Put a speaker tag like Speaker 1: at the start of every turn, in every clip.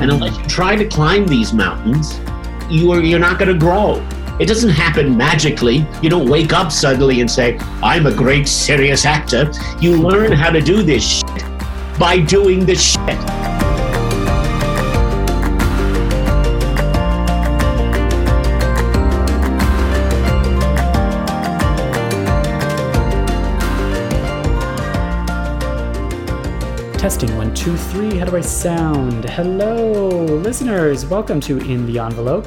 Speaker 1: And unless you try to climb these mountains, you are you're not going to grow. It doesn't happen magically. You don't wake up suddenly and say, "I'm a great serious actor." You learn how to do this shit by doing the shit.
Speaker 2: Testing one, two, three. How do I sound? Hello, listeners. Welcome to In the Envelope.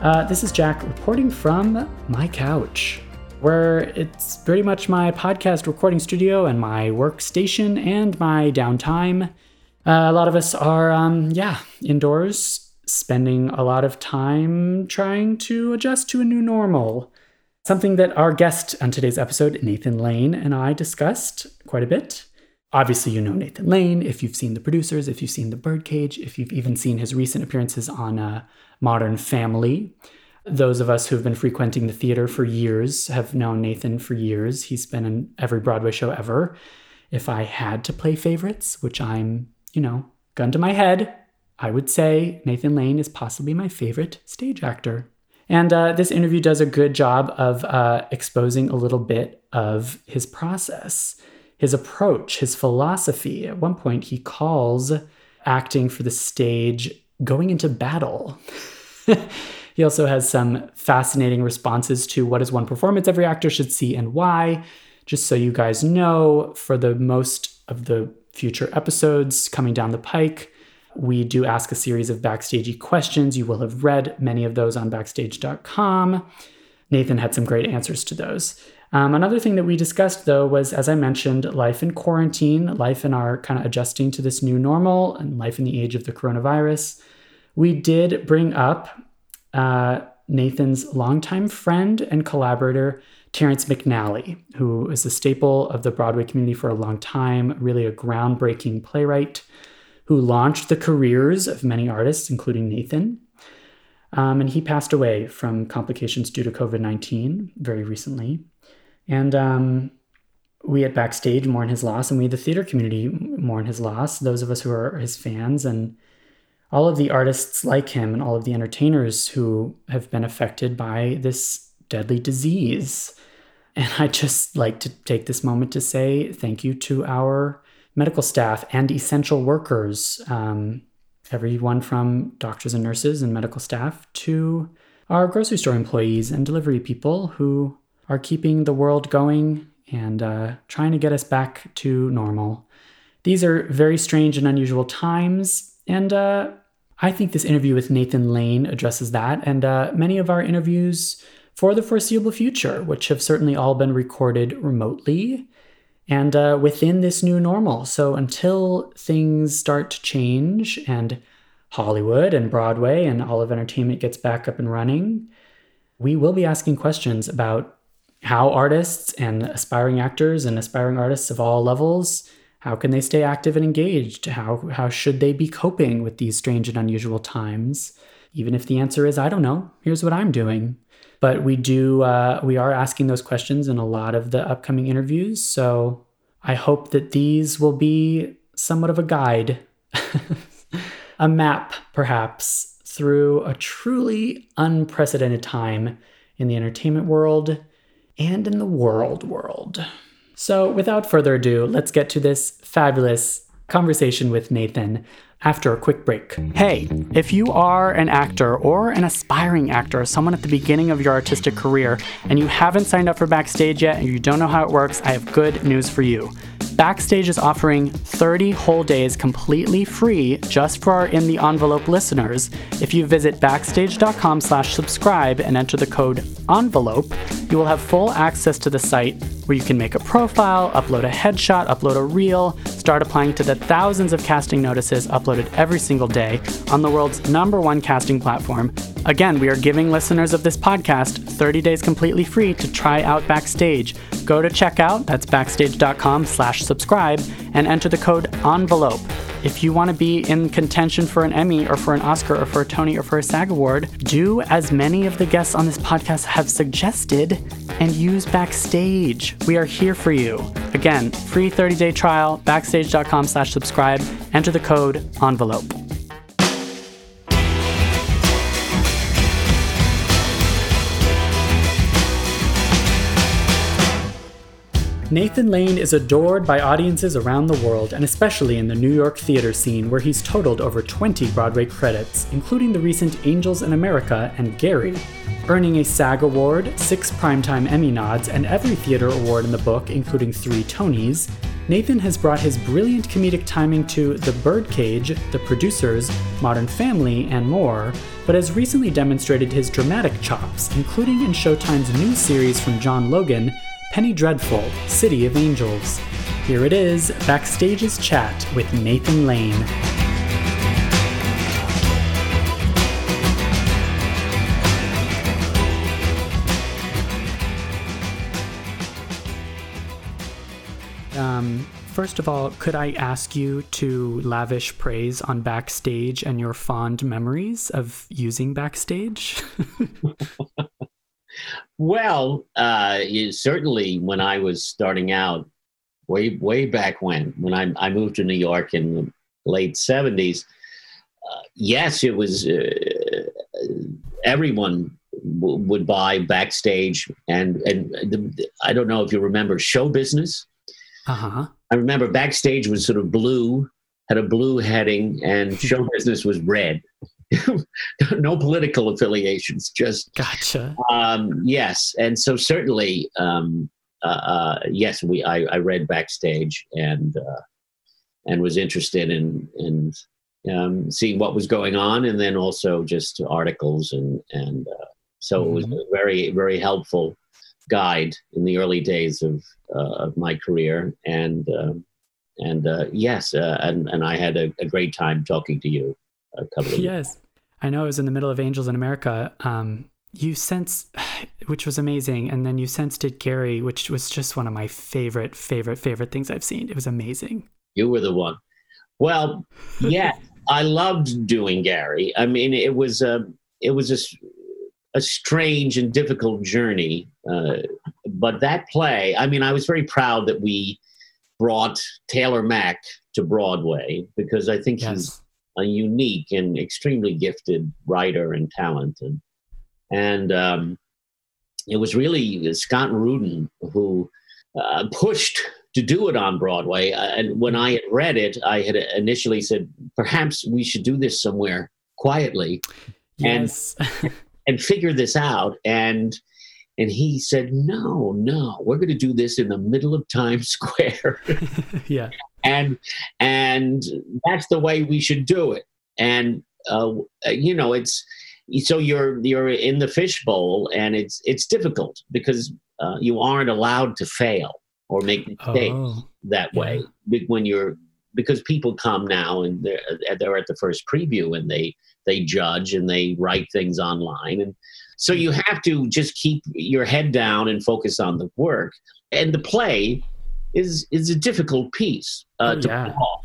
Speaker 2: Uh, this is Jack reporting from my couch, where it's pretty much my podcast recording studio and my workstation and my downtime. Uh, a lot of us are, um, yeah, indoors, spending a lot of time trying to adjust to a new normal. Something that our guest on today's episode, Nathan Lane, and I discussed quite a bit. Obviously, you know Nathan Lane if you've seen The Producers, if you've seen The Birdcage, if you've even seen his recent appearances on uh, Modern Family. Those of us who've been frequenting the theater for years have known Nathan for years. He's been in every Broadway show ever. If I had to play favorites, which I'm, you know, gun to my head, I would say Nathan Lane is possibly my favorite stage actor. And uh, this interview does a good job of uh, exposing a little bit of his process his approach, his philosophy. At one point, he calls acting for the stage going into battle. he also has some fascinating responses to what is one performance every actor should see and why. Just so you guys know, for the most of the future episodes coming down the pike, we do ask a series of backstagey questions. You will have read many of those on backstage.com. Nathan had some great answers to those. Um, another thing that we discussed, though, was as I mentioned, life in quarantine, life in our kind of adjusting to this new normal, and life in the age of the coronavirus. We did bring up uh, Nathan's longtime friend and collaborator, Terrence McNally, who is a staple of the Broadway community for a long time, really a groundbreaking playwright who launched the careers of many artists, including Nathan. Um, and he passed away from complications due to COVID 19 very recently. And um, we at Backstage mourn his loss, and we, the theater community, mourn his loss. Those of us who are his fans, and all of the artists like him, and all of the entertainers who have been affected by this deadly disease. And I just like to take this moment to say thank you to our medical staff and essential workers, um, everyone from doctors and nurses and medical staff to our grocery store employees and delivery people who are keeping the world going and uh, trying to get us back to normal. These are very strange and unusual times, and uh, I think this interview with Nathan Lane addresses that, and uh, many of our interviews for the foreseeable future, which have certainly all been recorded remotely and uh, within this new normal. So until things start to change and Hollywood and Broadway and all of entertainment gets back up and running, we will be asking questions about how artists and aspiring actors and aspiring artists of all levels how can they stay active and engaged? How how should they be coping with these strange and unusual times? Even if the answer is i don't know. Here's what i'm doing. But we do uh, we are asking those questions in a lot of the upcoming interviews. So i hope that these will be somewhat of a guide a map perhaps through a truly unprecedented time in the entertainment world and in the world world. So, without further ado, let's get to this fabulous conversation with Nathan after a quick break. Hey, if you are an actor or an aspiring actor, someone at the beginning of your artistic career, and you haven't signed up for Backstage yet and you don't know how it works, I have good news for you. Backstage is offering 30 whole days completely free just for our In the Envelope listeners. If you visit backstage.com slash subscribe and enter the code ENVELOPE, you will have full access to the site where you can make a profile, upload a headshot, upload a reel, start applying to the thousands of casting notices uploaded every single day on the world's number one casting platform. Again, we are giving listeners of this podcast 30 days completely free to try out Backstage. Go to checkout, that's backstage.com slash subscribe, and enter the code ENVELOPE. If you want to be in contention for an Emmy or for an Oscar or for a Tony or for a SAG award, do as many of the guests on this podcast have suggested and use Backstage. We are here for you. Again, free 30-day trial, backstage.com slash subscribe, enter the code ENVELOPE. Nathan Lane is adored by audiences around the world, and especially in the New York theater scene, where he's totaled over 20 Broadway credits, including the recent Angels in America and Gary. Earning a SAG Award, six Primetime Emmy nods, and every theater award in the book, including three Tonys, Nathan has brought his brilliant comedic timing to The Birdcage, The Producers, Modern Family, and more, but has recently demonstrated his dramatic chops, including in Showtime's new series from John Logan, Penny Dreadful, City of Angels. Here it is Backstage's chat with Nathan Lane. Um, first of all, could I ask you to lavish praise on Backstage and your fond memories of using Backstage?
Speaker 1: Well, uh, certainly when I was starting out, way way back when, when I, I moved to New York in the late seventies, uh, yes, it was uh, everyone w- would buy backstage, and and the, I don't know if you remember show business.
Speaker 2: Uh huh.
Speaker 1: I remember backstage was sort of blue, had a blue heading, and show business was red. no political affiliations, just
Speaker 2: gotcha.
Speaker 1: Um, yes, and so certainly, um, uh, uh, yes, we I, I, read backstage and uh, and was interested in in um, seeing what was going on, and then also just articles and and uh, so mm-hmm. it was mm-hmm. a very very helpful guide in the early days of uh, of my career, and um, and uh, yes, and and I had a, a great time talking to you a couple of
Speaker 2: yes. I know it was in the middle of angels in america um, you sense which was amazing and then you sensed it gary which was just one of my favorite favorite favorite things i've seen. It was amazing.
Speaker 1: You were the one. Well yeah i loved doing gary. I mean it was a it was a, a strange and difficult journey uh, but that play i mean i was very proud that we brought taylor mac to broadway because i think yes. he's a unique and extremely gifted writer and talented. And um, it was really Scott Rudin who uh, pushed to do it on Broadway. Uh, and when I had read it, I had initially said, perhaps we should do this somewhere quietly
Speaker 2: yes.
Speaker 1: and, and figure this out. And and he said, No, no, we're going to do this in the middle of Times Square.
Speaker 2: yeah
Speaker 1: and and that's the way we should do it. And uh, you know it's so you're you're in the fishbowl and it's it's difficult because uh, you aren't allowed to fail or make mistakes oh, that way yeah. when you're because people come now and they're, they're at the first preview and they they judge and they write things online. And so you have to just keep your head down and focus on the work. And the play is is a difficult piece uh, oh, to yeah. pull off.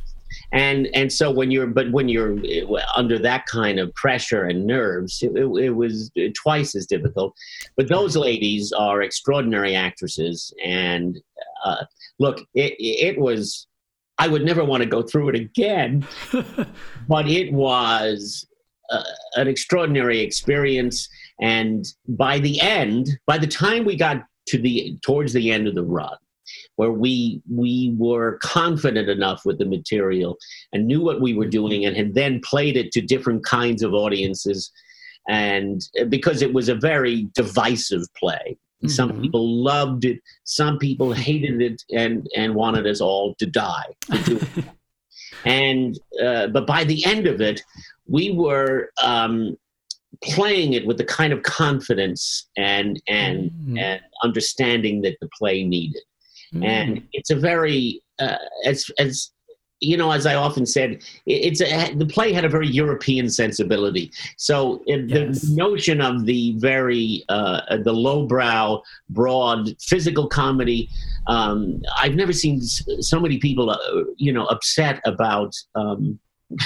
Speaker 1: And and so when you're but when you're uh, under that kind of pressure and nerves, it, it, it was twice as difficult. But those ladies are extraordinary actresses, and uh, look, it it was. I would never want to go through it again, but it was uh, an extraordinary experience. And by the end, by the time we got to the towards the end of the run, where we we were confident enough with the material and knew what we were doing and had then played it to different kinds of audiences and uh, because it was a very divisive play some
Speaker 2: Mhm.
Speaker 1: people loved it some people hated it and and wanted us all to die it. and uh, but by the end of it we were um, playing it with the kind of confidence and and
Speaker 2: Mm.
Speaker 1: and understanding that the play needed
Speaker 2: Mm.
Speaker 1: and it's a very uh, as as you know as i often said it's a, the play had a very european sensibility so it,
Speaker 2: Yes.
Speaker 1: the notion of the very uh, the lowbrow broad physical comedy um, i've never seen so many people uh, you know upset about um,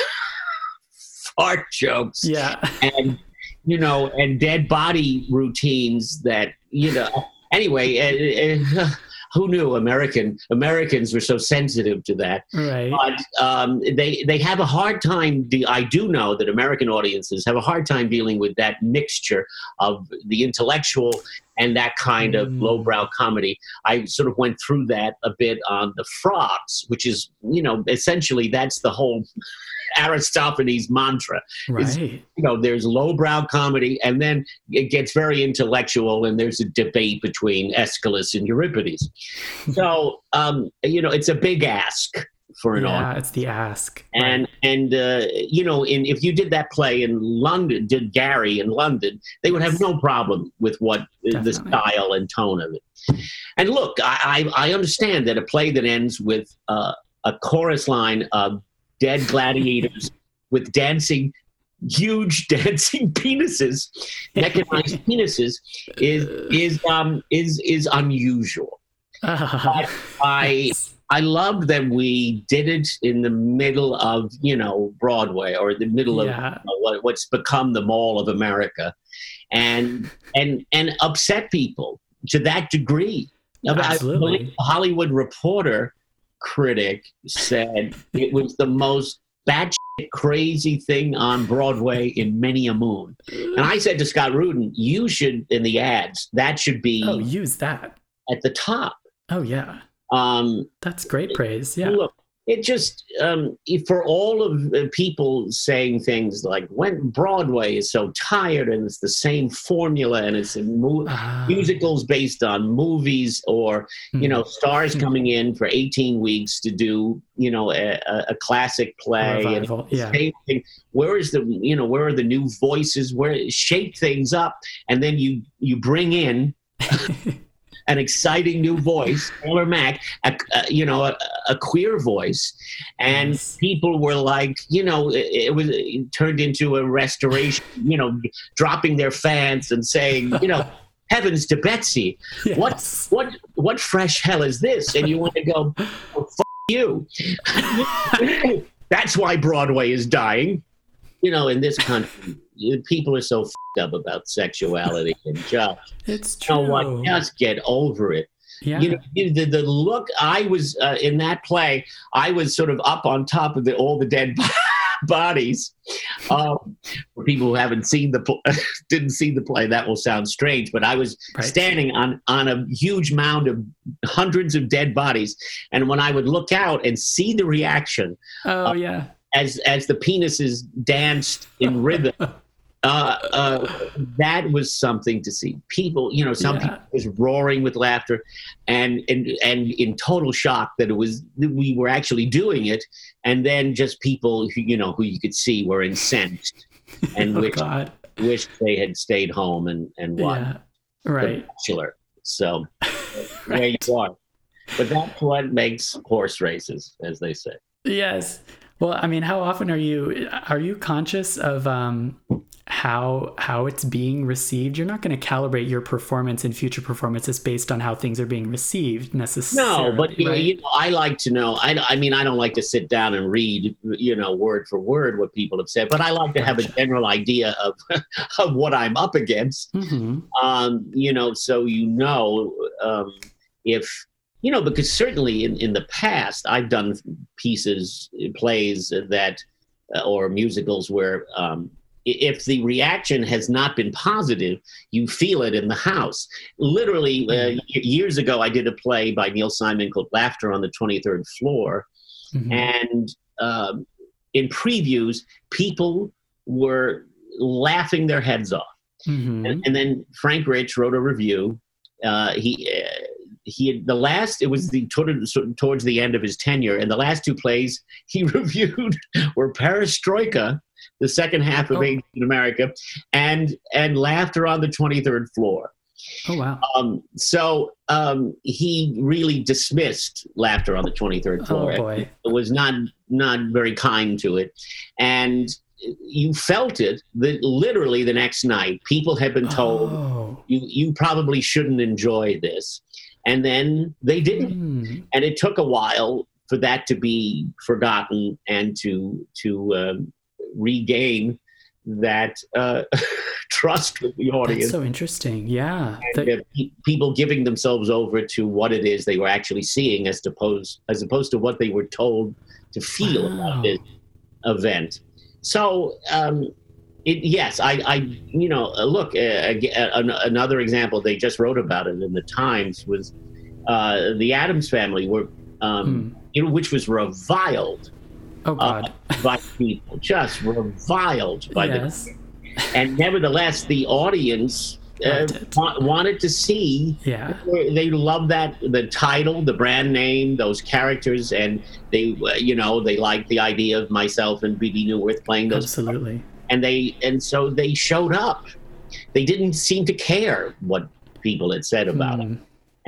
Speaker 1: fart jokes
Speaker 2: yeah.
Speaker 1: and you know and dead body routines that you know anyway uh, uh, who knew american americans were so sensitive to that
Speaker 2: Right.
Speaker 1: but um, they they have a hard time de- i do know that american audiences have a hard time dealing with that mixture of the intellectual and that kind of
Speaker 2: Mm.
Speaker 1: lowbrow comedy i sort of went through that a bit on the frogs which is you know essentially that's the whole aristophanes mantra
Speaker 2: Right.
Speaker 1: you know, there's lowbrow comedy, and then it gets very intellectual, and there's a debate between Aeschylus and Euripides. So, um, you know, it's a big ask for an
Speaker 2: all.
Speaker 1: yeah,
Speaker 2: it's the ask.
Speaker 1: And and uh, you know, in, if you did that play in London, did Gary in London, they would have no problem with what uh, the style and tone of it. And look, I, I, I understand that a play that ends with uh, a chorus line of dead gladiators with dancing, huge dancing penises, mechanized penises, is is um is is unusual.
Speaker 2: Ah,
Speaker 1: I. I love that we did it in the middle of you know Broadway or the middle of
Speaker 2: yeah.
Speaker 1: uh, what, what's become the Mall of America, and and and upset people to that degree.
Speaker 2: Absolutely.
Speaker 1: Hollywood Reporter critic said it was the most batshit crazy thing on Broadway in many a moon. And I said to Scott Rudin, "You should in the ads that should be
Speaker 2: Oh, use that.
Speaker 1: at the top."
Speaker 2: Oh, yeah.
Speaker 1: Um,
Speaker 2: That's great praise. Yeah.
Speaker 1: Look, it just um, for all of the people saying things like when Broadway is so tired and it's the same formula and it's in mo-
Speaker 2: Ah,
Speaker 1: musicals based on movies or you
Speaker 2: hmm.
Speaker 1: know stars
Speaker 2: Hmm.
Speaker 1: coming in for 18 weeks to do you know a, a- classic play and
Speaker 2: yeah.
Speaker 1: same thing. Where is the you know where are the new voices? Where shake things up and then you you bring in an exciting new voice, Taylor Mac, a, a, you know, a, a queer voice, and
Speaker 2: Yes.
Speaker 1: people were like, you know, it, it was it turned into a restoration, you know, dropping their fans and saying, you know, heavens to Betsy, what
Speaker 2: Yes.
Speaker 1: what what fresh hell is this? And you want to go, f- you. That's why Broadway is dying. You know, in this country, people are so f***ed up about sexuality and just
Speaker 2: It's true.
Speaker 1: know what? Just get over it.
Speaker 2: yeah.
Speaker 1: You know, the, the look I was uh, in that play, I was sort of up on top of the, all the dead bodies. Um, for people who haven't seen the pl- didn't see the play, that will sound strange, but I was
Speaker 2: Right.
Speaker 1: standing on on a huge mound of hundreds of dead bodies, and when I would look out and see the reaction
Speaker 2: oh, yeah.
Speaker 1: as as the penises danced in rhythm. Uh, uh, that was something to see. People, you know, some
Speaker 2: Yeah.
Speaker 1: people was roaring with laughter, and and and in total shock that it was that we were actually doing it, and then just people, who, you know, who you could see were incensed and
Speaker 2: oh,
Speaker 1: wished wished they had stayed home and and watched
Speaker 2: Yeah.
Speaker 1: The
Speaker 2: Right.
Speaker 1: Bachelor. So there you are. But that's what makes horse races, as they say.
Speaker 2: Yes. Well, I mean, how often are you are you conscious of um, how how it's being received? You're not going to calibrate your performance and future performances based on how things are being received necessarily.
Speaker 1: No, but you, know, you know, I like to know. I, I mean, I don't like to sit down and read, you know, word for word what people have said, but I like to have a general idea of of what I'm up against.
Speaker 2: Mhm.
Speaker 1: Um, you know, so you know um, if you know because certainly in in the past I've done pieces, plays that uh, or musicals where um, if the reaction has not been positive, you feel it in the house. Literally, uh, years ago, I did a play by Neil Simon called Laughter on the 23rd Floor. Mm-hmm. And um, in previews, people were laughing their heads off. Mm-hmm. And, and, then Frank Rich wrote a review. Uh, he uh, he had the last it was the towards the end of his tenure, and the last two plays he reviewed were Perestroika, the second half of oh. In America, and and Laughter on the Twenty Third Floor.
Speaker 2: Oh wow!
Speaker 1: Um, so um, he really dismissed laughter on the twenty third floor.
Speaker 2: Oh boy!
Speaker 1: It was not not very kind to it, and you felt it that literally the next night people had been told oh. you you probably shouldn't enjoy this and then they didn't mm. and it took a while for that to be forgotten and to to um, regain that uh, trust with the audience.
Speaker 2: That's so interesting. Yeah,
Speaker 1: and, uh, pe- people giving themselves over to what it is they were actually seeing, as opposed as opposed to what they were told to feel wow. about this event. So, um, it, yes, I, I, you know, uh, look, uh, uh, another example they just wrote about it in the Times was uh, the Addams family, were, um, hmm. you know, which was reviled
Speaker 2: oh, God.
Speaker 1: by people, just reviled by
Speaker 2: yes.
Speaker 1: the, and nevertheless, the audience uh, wanted to see.
Speaker 2: Yeah,
Speaker 1: they love that the title, the brand name, those characters, and they, uh, you know, they like the idea of myself and Bebe Neuwirth playing those.
Speaker 2: Absolutely.
Speaker 1: And they and so they showed up. They didn't seem to care what people had said about hmm.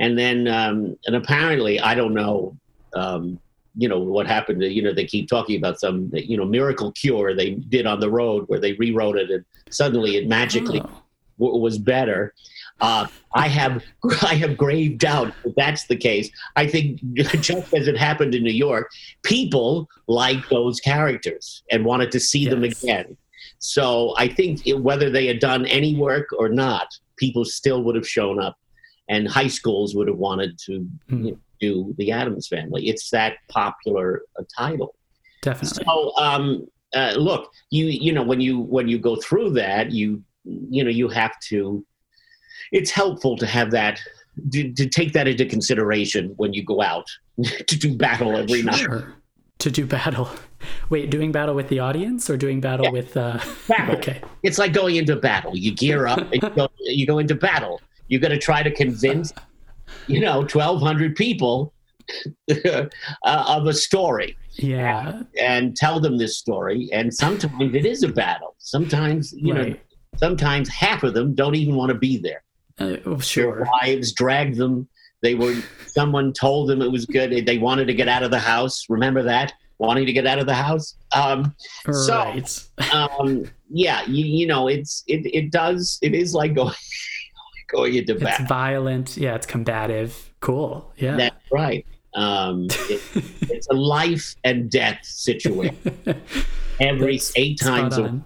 Speaker 1: And then, um, and apparently, I don't know. Um, you know what happened to you know they keep talking about some you know miracle cure they did on the road where they rewrote it and suddenly it magically oh was better. Uh, I have I have grave doubt that that's the case. I think just as it happened in New York, people like those characters and wanted to see yes. them again. So I think it, whether they had done any work or not, people still would have shown up, and high schools would have wanted to mm. you know, do the Addams Family. It's that popular a title.
Speaker 2: Definitely.
Speaker 1: So um, uh, look, you you know when you when you go through that, you you know you have to it's helpful to have that to, to take that into consideration when you go out to do battle every
Speaker 2: sure.
Speaker 1: night
Speaker 2: to do battle wait doing battle with the audience or doing battle yeah. with uh
Speaker 1: battle.
Speaker 2: okay
Speaker 1: it's like going into battle you gear up and you go, you go into battle you got to try to convince you know 1200 people uh, of a story
Speaker 2: yeah
Speaker 1: and, and, tell them this story and sometimes it is a battle sometimes you right. know sometimes half of them don't even want to be there.
Speaker 2: Uh, oh, sure.
Speaker 1: Their wives dragged them. They were. Someone told them it was good. They wanted to get out of the house. Remember that? Wanting to get out of the house. Um, right. So, um, yeah, you, you know, it's it it does. It is like going going into battle.
Speaker 2: It's violent. Yeah, it's combative. Cool. Yeah.
Speaker 1: That's right. Um, it, it's a life and death situation. Every That's eight times a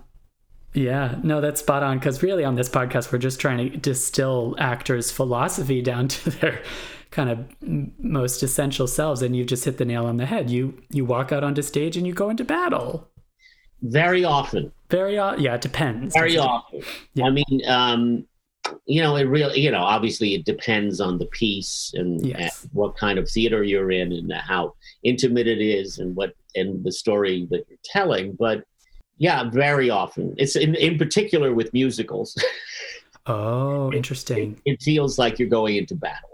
Speaker 2: yeah, no, that's spot on. Because really, on this podcast, we're just trying to distill actors' philosophy down to their kind of most essential selves, and you've just hit the nail on the head. You you walk out onto stage and you go into battle.
Speaker 1: Very often.
Speaker 2: Very often. Yeah, it depends.
Speaker 1: Very often. Yeah. I mean, um, you know, it really, you know, obviously it depends on the piece and,
Speaker 2: yes.
Speaker 1: and what kind of theater you're in and how intimate it is and what and the story that you're telling. But yeah, very often. It's in, in particular with musicals.
Speaker 2: oh, interesting.
Speaker 1: It, it, feels like you're going into battle.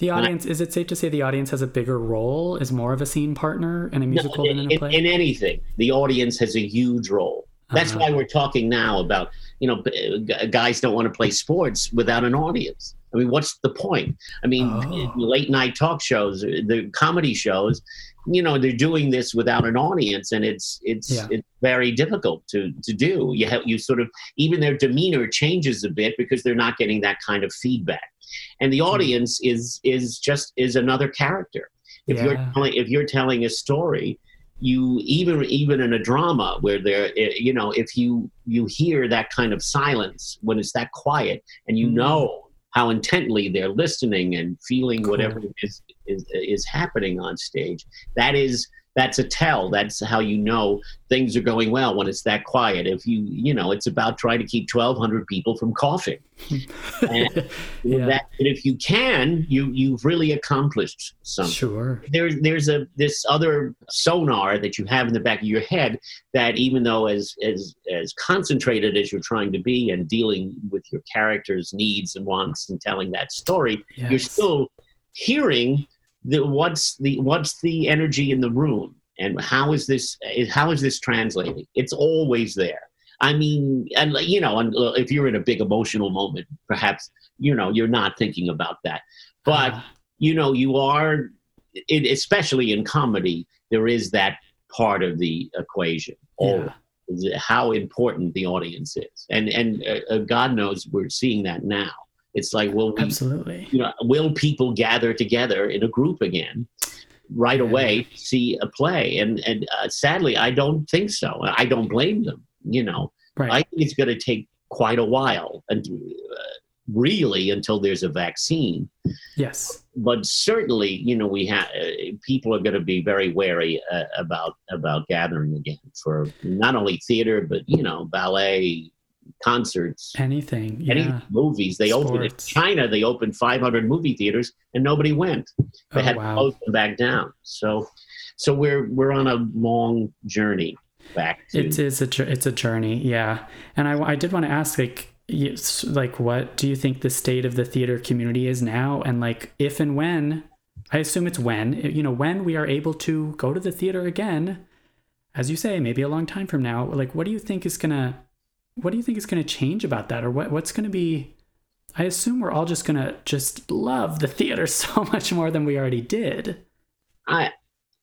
Speaker 2: The audience, I, is it safe to say the audience has a bigger role, is more of a scene partner in a musical no, in, than in a play?
Speaker 1: In, in anything, the audience has a huge role. That's uh-huh. why we're talking now about, you know, guys don't want to play sports without an audience. I mean, what's the point? I mean, oh. late night talk shows, the comedy shows, you know they're doing this without an audience and it's it's yeah. it's very difficult to to do you have you sort of even their demeanor changes a bit because they're not getting that kind of feedback and the hmm. audience is is just is another character if yeah. you're telling if you're telling a story you even even in a drama where there eh, you know if you you hear that kind of silence when it's that quiet and you mm. know how intently they're listening and feeling cool. whatever is, is is happening on stage. That is that's a tell. That's how you know things are going well when it's that quiet. If you, you know, it's about trying to keep 1,200 people from coughing. and
Speaker 2: Yeah.
Speaker 1: that, and if you can, you you've really accomplished something.
Speaker 2: Sure.
Speaker 1: There's there's a this other sonar that you have in the back of your head that even though as as as concentrated as you're trying to be and dealing with your character's needs and wants and telling that story, you're still hearing the what's the what's the energy in the room? And how is this how is this translating? It's always there. I mean and you know and uh, if you're in a big emotional moment perhaps you know you're not thinking about that. But
Speaker 2: Ah,
Speaker 1: you know you are it, especially in comedy there is that part of the equation.
Speaker 2: Yeah.
Speaker 1: how important the audience is. And and uh, uh, god knows we're seeing that now it's like well we
Speaker 2: Absolutely.
Speaker 1: you know, will people gather together in a group again right away see a play? And and uh, sadly, I don't think so. I don't blame them. You know,
Speaker 2: Right.
Speaker 1: I think it's going to take quite a while, and uh, really until there's a vaccine.
Speaker 2: yes.
Speaker 1: But certainly, you know, we have uh, people are going to be very wary uh, about about gathering again for not only theater but you know ballet, concerts,
Speaker 2: Anything. Yeah.
Speaker 1: any movies. They opened in China. They opened 500 movie theaters, and nobody went. They
Speaker 2: oh,
Speaker 1: had to
Speaker 2: wow.
Speaker 1: close them back down. So, so we're we're on a long journey back to.
Speaker 2: It is a it's a journey, yeah. And I, I did want to ask, like, yes, like, what do you think the state of the theater community is now, and like, if and when, I assume it's when, you know, when we are able to go to the theater again, as you say, maybe a long time from now. Like, what do you think is gonna, what do you think is gonna change about that, or what what's gonna be? I assume we're all just gonna just love the theater so much more than we already did.
Speaker 1: I,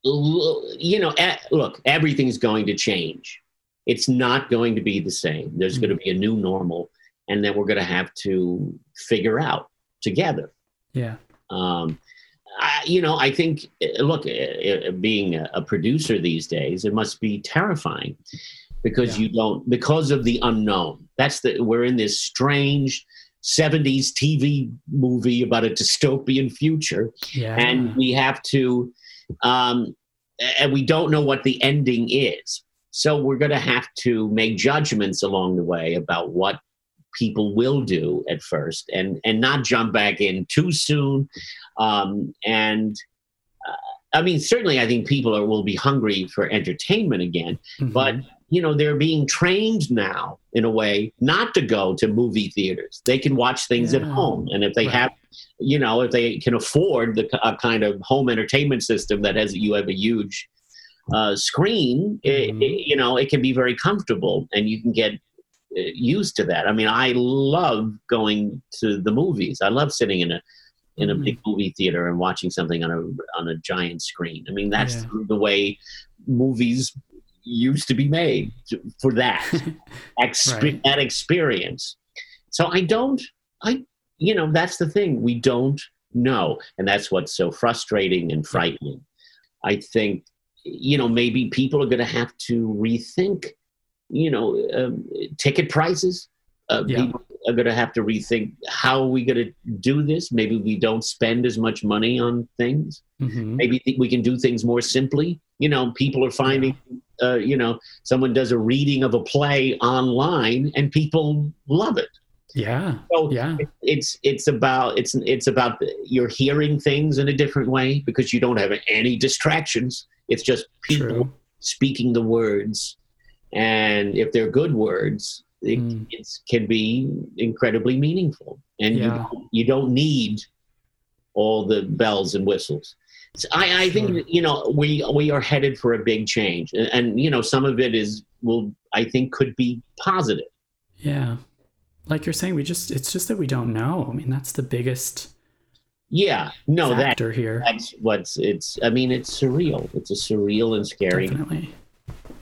Speaker 1: you know, eh, look, everything's going to change. It's not going to be the same. There's going to be a new normal, and then we're going to have to figure out together.
Speaker 2: Yeah.
Speaker 1: Um, I, you know, I think, uh, look, uh, uh, being a, a producer these days, it must be terrifying because
Speaker 2: Yeah.
Speaker 1: you don't, because of the unknown. That's the, we're in this strange 70s TV movie about a dystopian future,
Speaker 2: Yeah.
Speaker 1: and we have to, um, and we don't know what the ending is. So we're going to have to make judgments along the way about what people will do at first and and not jump back in too soon um, and uh, i mean certainly i think people are, will be hungry for entertainment again
Speaker 2: Mhm.
Speaker 1: but you know they're being trained now in a way not to go to movie theaters they can watch things at home and if they
Speaker 2: Right.
Speaker 1: have you know if they can afford the a kind of home entertainment system that has you have a huge uh, screen it,
Speaker 2: Mhm.
Speaker 1: it- you know it can be very comfortable and you can get uh, used to that i mean i love going to the movies i love sitting in a in a
Speaker 2: Mhm.
Speaker 1: big movie theater and watching something on a on a giant screen i mean that's
Speaker 2: Yeah.
Speaker 1: the way movies used to be made for that exp-
Speaker 2: Right.
Speaker 1: that experience. So i don't i you know that's the thing. We don't know and that's what's so frustrating and frightening. I think you know maybe people are going to have to rethink you know um, ticket prices. Uh,
Speaker 2: Yeah.
Speaker 1: people are going to have to rethink how are we going to do this? Maybe we don't spend as much money on things.
Speaker 2: Mhm.
Speaker 1: maybe th- we can do things more simply. You know people are finding uh, you know someone does a reading of a play online and people love it
Speaker 2: Yeah.
Speaker 1: so
Speaker 2: Yeah.
Speaker 1: it- it's it's about it's it's about you're hearing things in a different way because you don't have any distractions it's just people
Speaker 2: True.
Speaker 1: speaking the words and if they're good words it
Speaker 2: Mm.
Speaker 1: it's, can be incredibly meaningful and
Speaker 2: Yeah.
Speaker 1: you, you don't need all the bells and whistles I, I
Speaker 2: Sure.
Speaker 1: think you know we we are headed for a big change and, and you know some of it is will i think could be positive
Speaker 2: Yeah. Like you're saying, we just, it's just that we don't know. I mean, that's the biggest
Speaker 1: yeah no that
Speaker 2: here.
Speaker 1: that's what's it's i mean it's surreal it's a surreal and scary
Speaker 2: Definitely.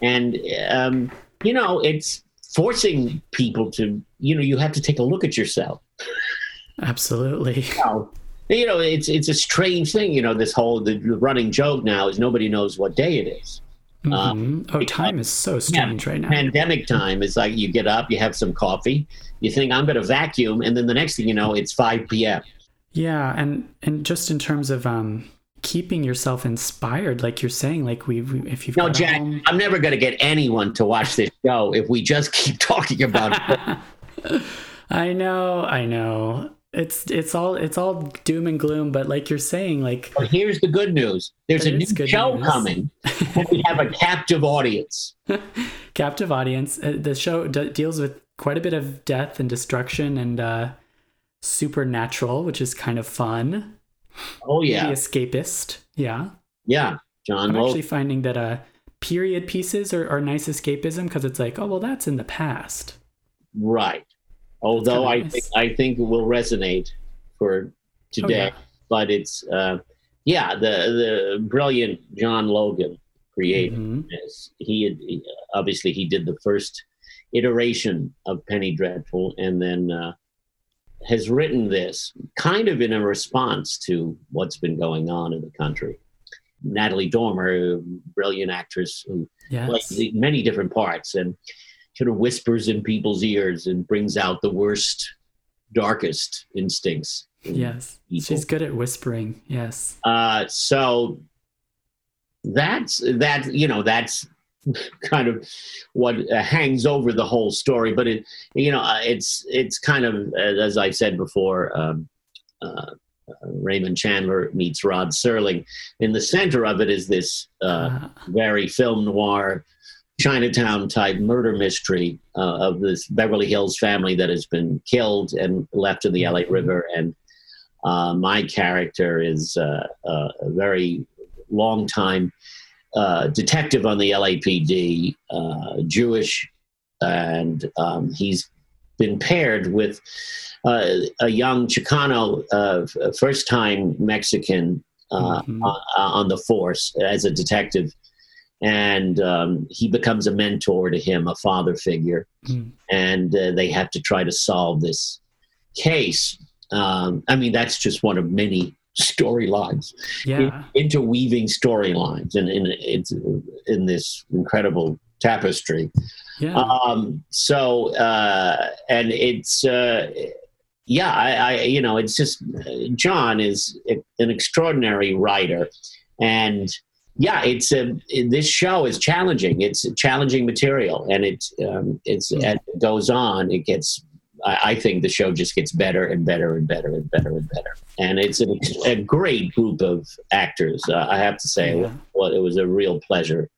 Speaker 1: and um, you know it's forcing people to you know you have to take a look at yourself
Speaker 2: Absolutely.
Speaker 1: Now, you know it's it's a strange thing you know this whole the running joke now is nobody knows what day it is
Speaker 2: Mhm. oh, time is so strange right now.
Speaker 1: pandemic time is like you get up you have some coffee you think i'm going to vacuum and then the next thing you know it's 5 p.m
Speaker 2: Yeah, and and just in terms of um, keeping yourself inspired, like you're saying, like we, we if you've
Speaker 1: No, Jack,
Speaker 2: home-
Speaker 1: I'm never going to get anyone to watch this show if we just keep talking about it.
Speaker 2: I know, I know. It's it's all it's all doom and gloom, but like you're saying, like
Speaker 1: But here's the good news there's a new show
Speaker 2: news.
Speaker 1: coming, and we have a captive audience.
Speaker 2: captive audience. Uh, the show d- deals with quite a bit of death and destruction and uh, supernatural, which is kind of fun.
Speaker 1: Oh, yeah.
Speaker 2: escapist. Yeah,
Speaker 1: Yeah. John
Speaker 2: I'm actually finding that uh, period pieces are, are nice escapism because it's like, oh well, that's in the past.
Speaker 1: Right. Although I
Speaker 2: kinda
Speaker 1: think. I think it will resonate for today,
Speaker 2: Oh, yeah.
Speaker 1: but it's uh, yeah the the brilliant John Logan created
Speaker 2: Mhm.
Speaker 1: this. He had obviously he did the first iteration of Penny Dreadful, and then uh, has written this kind of in a response to what's been going on in the country. Natalie Dormer, brilliant actress who
Speaker 2: Yes.
Speaker 1: many different parts and sort of whispers in people's ears and brings out the worst, darkest instincts. in
Speaker 2: Yes.
Speaker 1: people.
Speaker 2: She's good at whispering. Yes.
Speaker 1: Uh, so that's that. You know, that's kind of what uh, hangs over the whole story. But it, you know, uh, it's it's kind of uh, as I said before. Um, uh, Raymond Chandler meets Rod Serling. In the center of it is this uh,
Speaker 2: Uh,
Speaker 1: very film noir Chinatown type murder mystery uh, of this Beverly Hills family that has been killed and left in the LA River. And uh, my character is uh, uh, a very long time uh, detective on the LAPD, uh, Jewish, and um, he's been paired with uh, a young Chicano, uh, first time Mexican uh,
Speaker 2: Mhm.
Speaker 1: on, on the force as a detective. And um, he becomes a mentor to him, a father figure.
Speaker 2: Mm.
Speaker 1: And uh, they have to try to solve this case. Um, I mean, that's just one of many storylines,
Speaker 2: yeah.
Speaker 1: interweaving storylines, and in, it's in this incredible tapestry.
Speaker 2: Yeah.
Speaker 1: Um, so, uh, and it's, uh, yeah, I, I, you know, it's just John is an extraordinary writer, and yeah, it's a this show is challenging. It's challenging material, and it's um, it's
Speaker 2: Hmm.
Speaker 1: as it goes on, it gets. I, I think the show just gets better and better and better and better and better, and it's an, a great group of actors. Uh, I have to say,
Speaker 2: Yeah.
Speaker 1: well, it was a real pleasure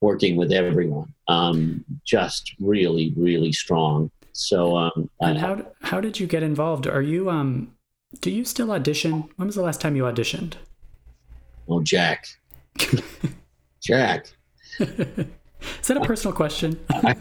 Speaker 1: working with everyone. Um, just really, really strong. So, um,
Speaker 2: and how how did you get involved? Are you um do you still audition? When was the last time you auditioned?
Speaker 1: oh, Jack, Jack,
Speaker 2: Is that a personal question?
Speaker 1: I,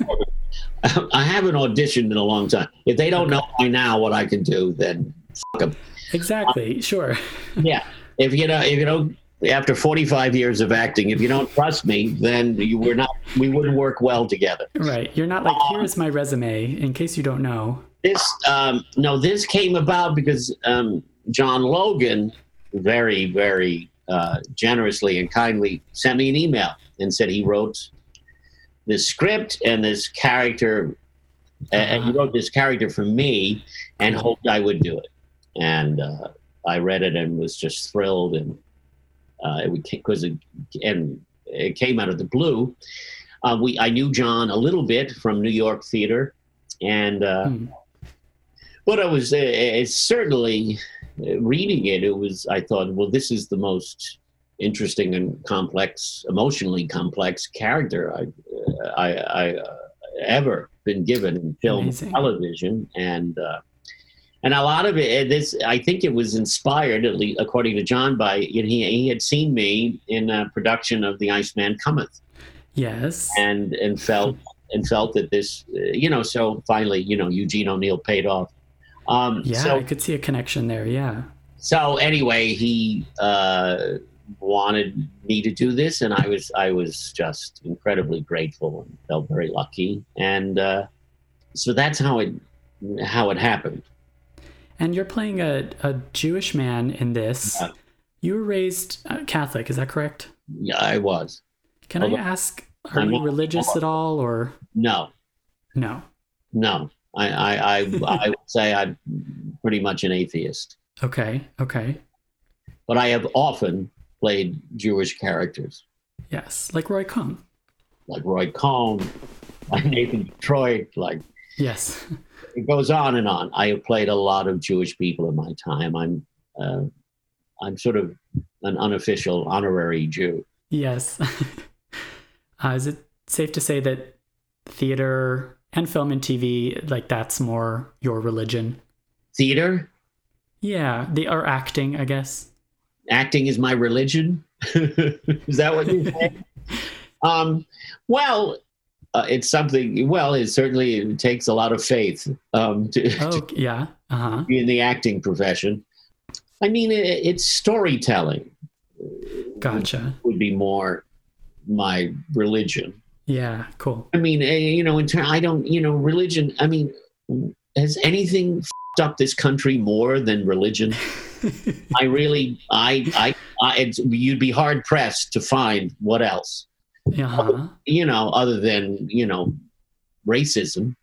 Speaker 1: I haven't auditioned in a long time. If they don't know by now what I can do, then fuck 'em.
Speaker 2: exactly. Sure.
Speaker 1: Yeah. If you know, if you don't, after 45 years of acting, if you don't trust me, then you were not, we wouldn't work well together.
Speaker 2: Right. You're not like here's my resume in case you don't know.
Speaker 1: This, um, no, this came about because um, John Logan very, very uh, generously and kindly sent me an email and said he wrote this script and this character, and he wrote this character for me and hoped I would do it. And uh, I read it and was just thrilled, and uh, it would because it and it came out of the blue. Uh, we I knew John a little bit from New York theater, and uh,
Speaker 2: Hmm.
Speaker 1: but I was uh, it's certainly reading it. It was I thought, well, this is the most interesting and complex, emotionally complex character I I, I uh, ever been given in film,
Speaker 2: Amazing.
Speaker 1: television, and. Uh, and a lot of it, this I think it was inspired, at least according to John, by you know, he he had seen me in a production of The Iceman Cometh,
Speaker 2: Yes.
Speaker 1: and and felt and felt that this, uh, you know, so finally, you know, Eugene O'Neill paid off. Um,
Speaker 2: yeah,
Speaker 1: so
Speaker 2: I could see a connection there. Yeah.
Speaker 1: so anyway, he uh, wanted me to do this, and I was I was just incredibly grateful and felt very lucky, and uh, so that's how it how it happened.
Speaker 2: And you're playing a, a Jewish man in this.
Speaker 1: Yeah.
Speaker 2: You were raised uh, Catholic, is that correct?
Speaker 1: Yeah, I was
Speaker 2: Can
Speaker 1: Although-
Speaker 2: I ask, are
Speaker 1: I'm
Speaker 2: you
Speaker 1: not-
Speaker 2: religious at all or
Speaker 1: no.
Speaker 2: no?
Speaker 1: No, I, I, I, I would say I'm pretty much an atheist.
Speaker 2: Okay. Okay.
Speaker 1: But I have often played Jewish characters,
Speaker 2: Yes, like Roy Cohn.
Speaker 1: like Roy Cohn, like Nathan Detroit, like
Speaker 2: Yes.
Speaker 1: it goes on and on. I have played a lot of Jewish people in my time. I'm uh, I'm sort of an unofficial honorary Jew.
Speaker 2: Yes. uh, is it safe to say that theater and film and TV, like that's more your religion?
Speaker 1: Theater,
Speaker 2: Yeah, the or acting, I guess.
Speaker 1: acting is my religion. is that what you say? um, well, uh, it's something. Well, it certainly it takes a lot of faith um, to, to
Speaker 2: Oh, yeah. Uh huh.
Speaker 1: in the acting profession. I mean, it, it's storytelling
Speaker 2: Gotcha.
Speaker 1: would be more my religion.
Speaker 2: Yeah. Cool.
Speaker 1: I mean, eh, you know, in turn, I don't, you know, religion. I mean, has anything f***ed up this country more than religion? I really, I, I, I it's, you'd be hard pressed to find what else,
Speaker 2: uh-huh.
Speaker 1: you know, other than you know, racism.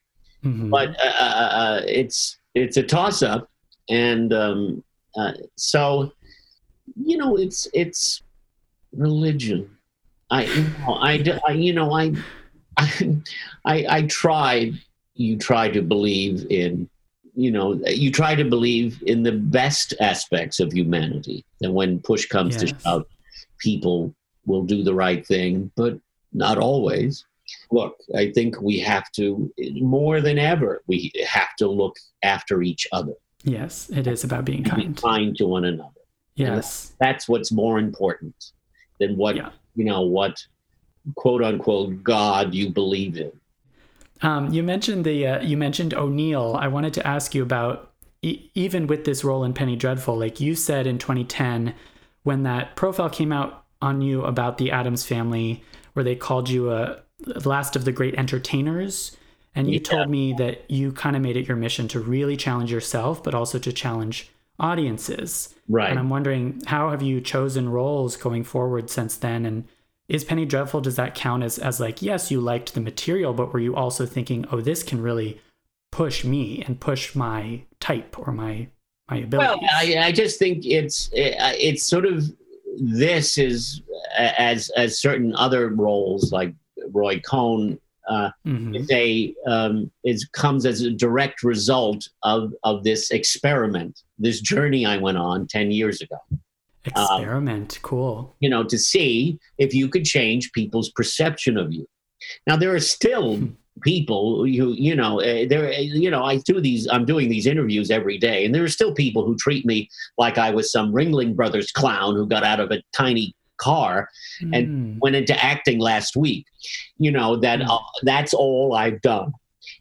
Speaker 2: Mhm.
Speaker 1: But uh, uh, uh, it's it's a toss up, and um, uh, so, you know, it's it's religion. I, I, I- you know, I, I, I, tried. You try to believe in, you know, you try to believe in the best aspects of humanity, and when push comes to
Speaker 2: Yes.
Speaker 1: shove, people will do the right thing, but not always. Look, I think we have to more than ever. We have to look after each other,
Speaker 2: yes, it is about being
Speaker 1: be
Speaker 2: kind.
Speaker 1: kind to one another.
Speaker 2: Yes.
Speaker 1: That's what's more important than what
Speaker 2: Yeah.
Speaker 1: You know what quote unquote God you believe in.
Speaker 2: Um, you mentioned the uh, you mentioned O'Neill. I wanted to ask you about e- even with this role in Penny Dreadful. Like you said in 2010, when that profile came out on you about the Addams family, where they called you a last of the great entertainers, and you
Speaker 1: Yeah.
Speaker 2: told me that you kind of made it your mission to really challenge yourself, but also to challenge audiences.
Speaker 1: Right.
Speaker 2: And I'm wondering how have you chosen roles going forward since then? And is Penny Dreadful, does that count as, as like, yes, you liked the material, but were you also thinking, oh, this can really push me and push my type or my my ability?
Speaker 1: Well, I, I just think it's uh, it's sort of this is as as certain other roles like Roy Cohn uh,
Speaker 2: Mhm.
Speaker 1: is a um, is comes as a direct result of of this experiment, this journey I went on ten years ago.
Speaker 2: Experiment. cool.
Speaker 1: You know, to see if you could change people's perception of you. Now there are still
Speaker 2: Hmm.
Speaker 1: people who you know uh, there you know I do these I'm doing these interviews every day, and there are still people who treat me like I was some Ringling Brothers clown who got out of a tiny car and
Speaker 2: Mm.
Speaker 1: went into acting last week. You know that
Speaker 2: Mm.
Speaker 1: uh, that's all I've done,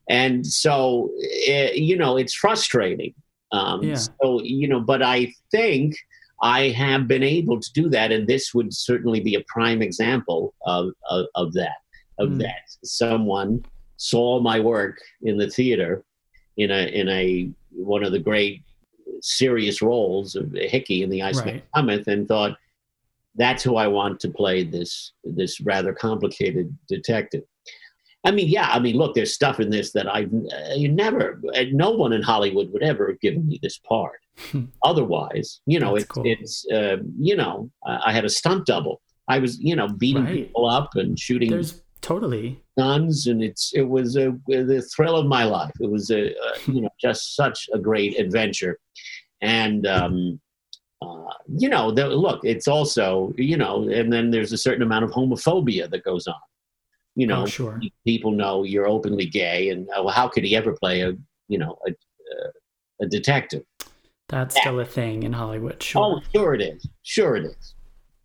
Speaker 1: and so uh, you know it's frustrating. Um,
Speaker 2: Yeah.
Speaker 1: So you know, but I think I have been able to do that, and this would certainly be a prime example of of, of that. Of
Speaker 2: Mm.
Speaker 1: that, someone saw my work in the theater in a in a one of the great serious roles of Hickey in the Iceman
Speaker 2: Right.
Speaker 1: Cometh, and thought that's who I want to play this this rather complicated detective. I mean, yeah, I mean, look, there's stuff in this that I've uh, you never, uh, no one in Hollywood would ever have given me this part.
Speaker 2: Hmm.
Speaker 1: Otherwise, you know, it's
Speaker 2: cool.
Speaker 1: it's uh, you know, I I had a stunt double. I was, you know, beating
Speaker 2: Right.
Speaker 1: people up and shooting
Speaker 2: There's totally.
Speaker 1: guns, and it's it was a, the thrill of my life. It was a, a you know just such a great adventure, and um, uh, you know, the, look, it's also you know, and then there's a certain amount of homophobia that goes on. You know,
Speaker 2: oh, sure.
Speaker 1: people know you're openly gay, and well, how could he ever play a you know a, a, a detective?
Speaker 2: That's
Speaker 1: Yeah.
Speaker 2: still a thing in Hollywood. Sure.
Speaker 1: Oh, sure it is, sure it is.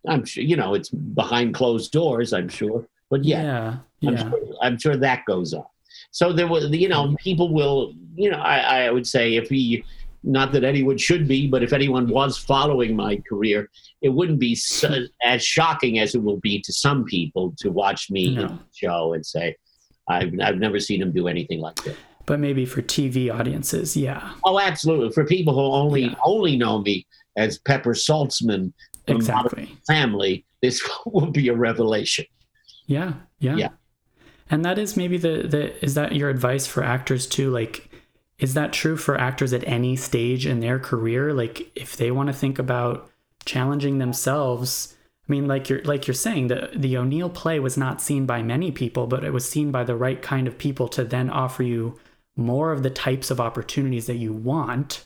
Speaker 1: I'm sure you know it's behind closed doors. I'm sure, but yeah,
Speaker 2: yeah.
Speaker 1: I'm, sure, I'm sure that goes on. So there was, you know, people will, you know, I, I would say if he, not that anyone should be, but if anyone was following my career, it wouldn't be so, as shocking as it will be to some people to watch me
Speaker 2: No.
Speaker 1: show and say, I've, I've never seen him do anything like this.
Speaker 2: But maybe for TV audiences, yeah.
Speaker 1: Oh, absolutely. For people who only
Speaker 2: Yeah.
Speaker 1: only know me as Pepper Saltzman from
Speaker 2: Exactly.
Speaker 1: Family, this will be a revelation.
Speaker 2: Yeah, yeah.
Speaker 1: Yeah.
Speaker 2: And that is maybe the the is that your advice for actors too? Like, is that true for actors at any stage in their career? Like, if they want to think about challenging themselves, I mean, like you're like you're saying, the the O'Neill play was not seen by many people, but it was seen by the right kind of people to then offer you more of the types of opportunities that you want.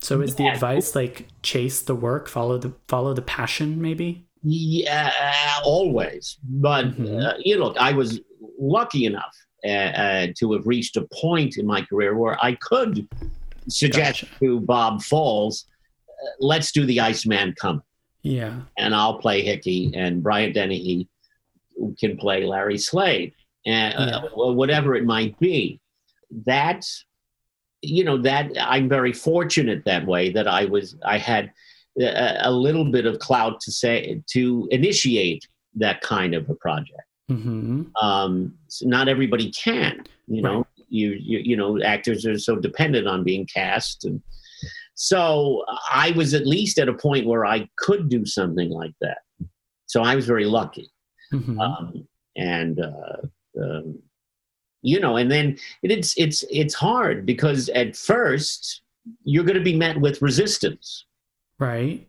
Speaker 2: So is the advice like chase the work, follow the follow the passion, maybe?
Speaker 1: Yeah, always. But
Speaker 2: Mhm.
Speaker 1: uh, you know, I was lucky enough uh, uh, to have reached a point in my career where I could suggest
Speaker 2: Gotcha.
Speaker 1: to Bob Falls, uh, "Let's do the Iceman Cometh,"
Speaker 2: Yeah.
Speaker 1: and I'll play Hickey, and Brian Dennehy can play Larry Slade, and uh,
Speaker 2: Yeah.
Speaker 1: whatever it might be. That you know that I'm very fortunate that way that I was I had a, a little bit of clout to say to initiate that kind of a project.
Speaker 2: Hmm
Speaker 1: Um, so not everybody can, you know. You, you you know actors are so dependent on being cast, and so I was at least at a point where I could do something like that. So I was very lucky
Speaker 2: hmm
Speaker 1: um, and uh, um, you know, and then it's it's it's hard because at first you're going to be met with resistance.
Speaker 2: right.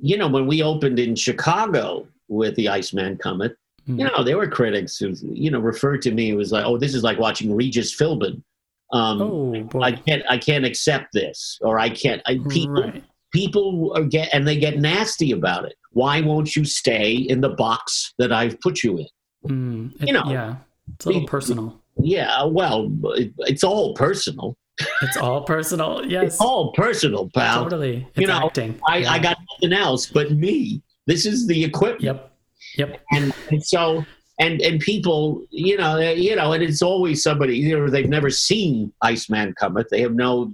Speaker 1: You know, when we opened in Chicago with the Iceman Cometh,
Speaker 2: Mm.
Speaker 1: you know, there were critics who you know referred to me was like, "Oh, this is like watching Regis Philbin." Um,
Speaker 2: Oh boy.
Speaker 1: I can't I can't accept this, or I can't. I, people
Speaker 2: right.
Speaker 1: people are get and they get nasty about it. Why won't you stay in the box that I've put you in?
Speaker 2: Mm. It-
Speaker 1: you know,
Speaker 2: yeah. It's a little personal.
Speaker 1: Yeah, well, it, it's all personal.
Speaker 2: It's all personal. Yes.
Speaker 1: It's all personal, pal.
Speaker 2: Totally. It's
Speaker 1: You know,
Speaker 2: acting.
Speaker 1: I,
Speaker 2: Yeah.
Speaker 1: I got nothing else but me. This is the equipment,
Speaker 2: Yep. Yep.
Speaker 1: and, and so and and people, you know, you know, and it's always somebody. You know, they've never seen Iceman Cometh. They have no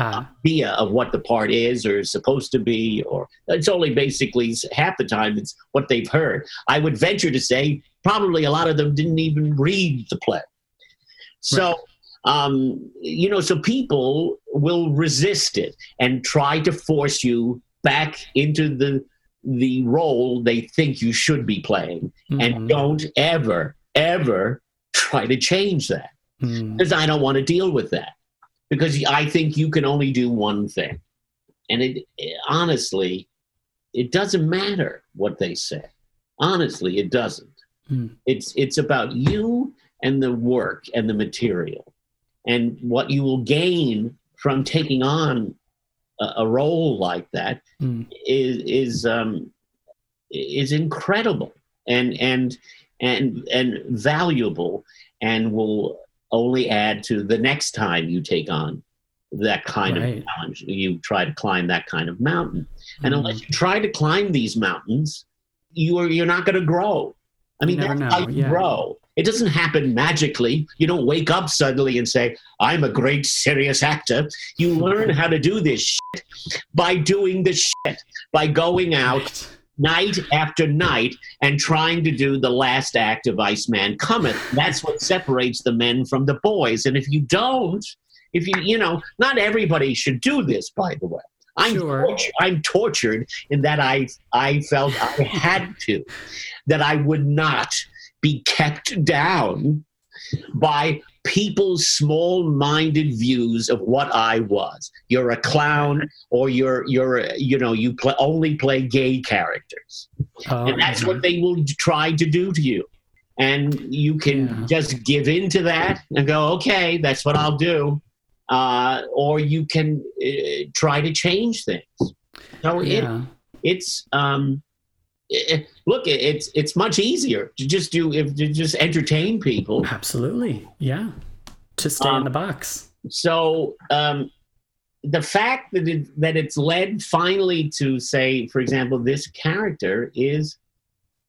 Speaker 2: Ah.
Speaker 1: idea of what the part is or is supposed to be, or it's only basically half the time it's what they've heard. I would venture to say probably a lot of them didn't even read the play. So, um, you know, so people will resist it and try to force you back into the the role they think you should be playing,
Speaker 2: Mhm.
Speaker 1: and don't ever, ever try to change that
Speaker 2: Mm.
Speaker 1: because I don't want to deal with that. Because I think you can only do one thing. And it, honestly, it doesn't matter what they say. Honestly, it doesn't.
Speaker 2: Hmm.
Speaker 1: It's it's about you and the work and the material and what you will gain from taking on a, role like that
Speaker 2: Mm.
Speaker 1: is is um, is incredible and and and and valuable and will only add to the next time you take on that kind
Speaker 2: Right.
Speaker 1: of challenge you try to climb that kind of mountain and
Speaker 2: Mhm.
Speaker 1: unless you try to climb these mountains you are you're not going to grow i mean
Speaker 2: You
Speaker 1: that's how you
Speaker 2: yeah.
Speaker 1: grow it doesn't happen magically you don't wake up suddenly and say i'm a great serious actor you learn how to do this shit by doing the shit by going out night after night and trying to do the last act of Iceman Cometh. That's what separates the men from the boys. And if you don't, if you, you know, not everybody should do this, by the way. I'm,
Speaker 2: Sure.
Speaker 1: tortured, I'm tortured in that I, I felt I had to, that I would not be kept down by people's small-minded views of what I was. You're a clown, or you're you're a, you know you play, only play gay characters,
Speaker 2: Oh,
Speaker 1: and that's what they will try to do to you. And you can
Speaker 2: Yeah.
Speaker 1: just give in to that and go, okay, that's what I'll do, uh, or you can uh, try to change things. So it,
Speaker 2: Yeah.
Speaker 1: it's um, it, look, it's it's much easier to just do if to just entertain people.
Speaker 2: Absolutely. Yeah. To stay in
Speaker 1: Um,
Speaker 2: the box.
Speaker 1: so um, the fact that it, that it's led finally to say, for example, this character is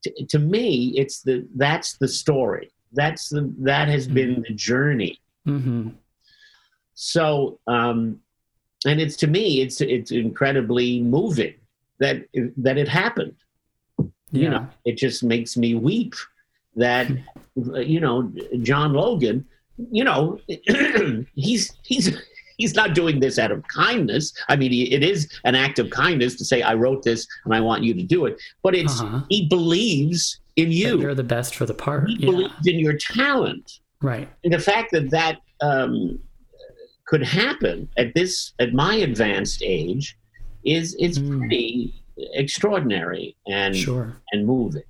Speaker 1: to, to me, it's the that's the story. That's the that has been the journey.
Speaker 2: hmm
Speaker 1: So, um, and it's to me, it's it's incredibly moving that that it happened.
Speaker 2: Yeah.
Speaker 1: You know, it just makes me weep that you know John Logan. You know, he's he's he's not doing this out of kindness. I mean, he, it is an act of kindness to say, "I wrote this and I want you to do it." But it's
Speaker 2: Uh-huh.
Speaker 1: he believes in
Speaker 2: That
Speaker 1: you.
Speaker 2: You're the best for the part.
Speaker 1: He
Speaker 2: Yeah.
Speaker 1: believes in your talent.
Speaker 2: Right.
Speaker 1: And the fact that that um, could happen at this at my advanced age is is
Speaker 2: Mm.
Speaker 1: pretty extraordinary and
Speaker 2: Sure.
Speaker 1: and moving.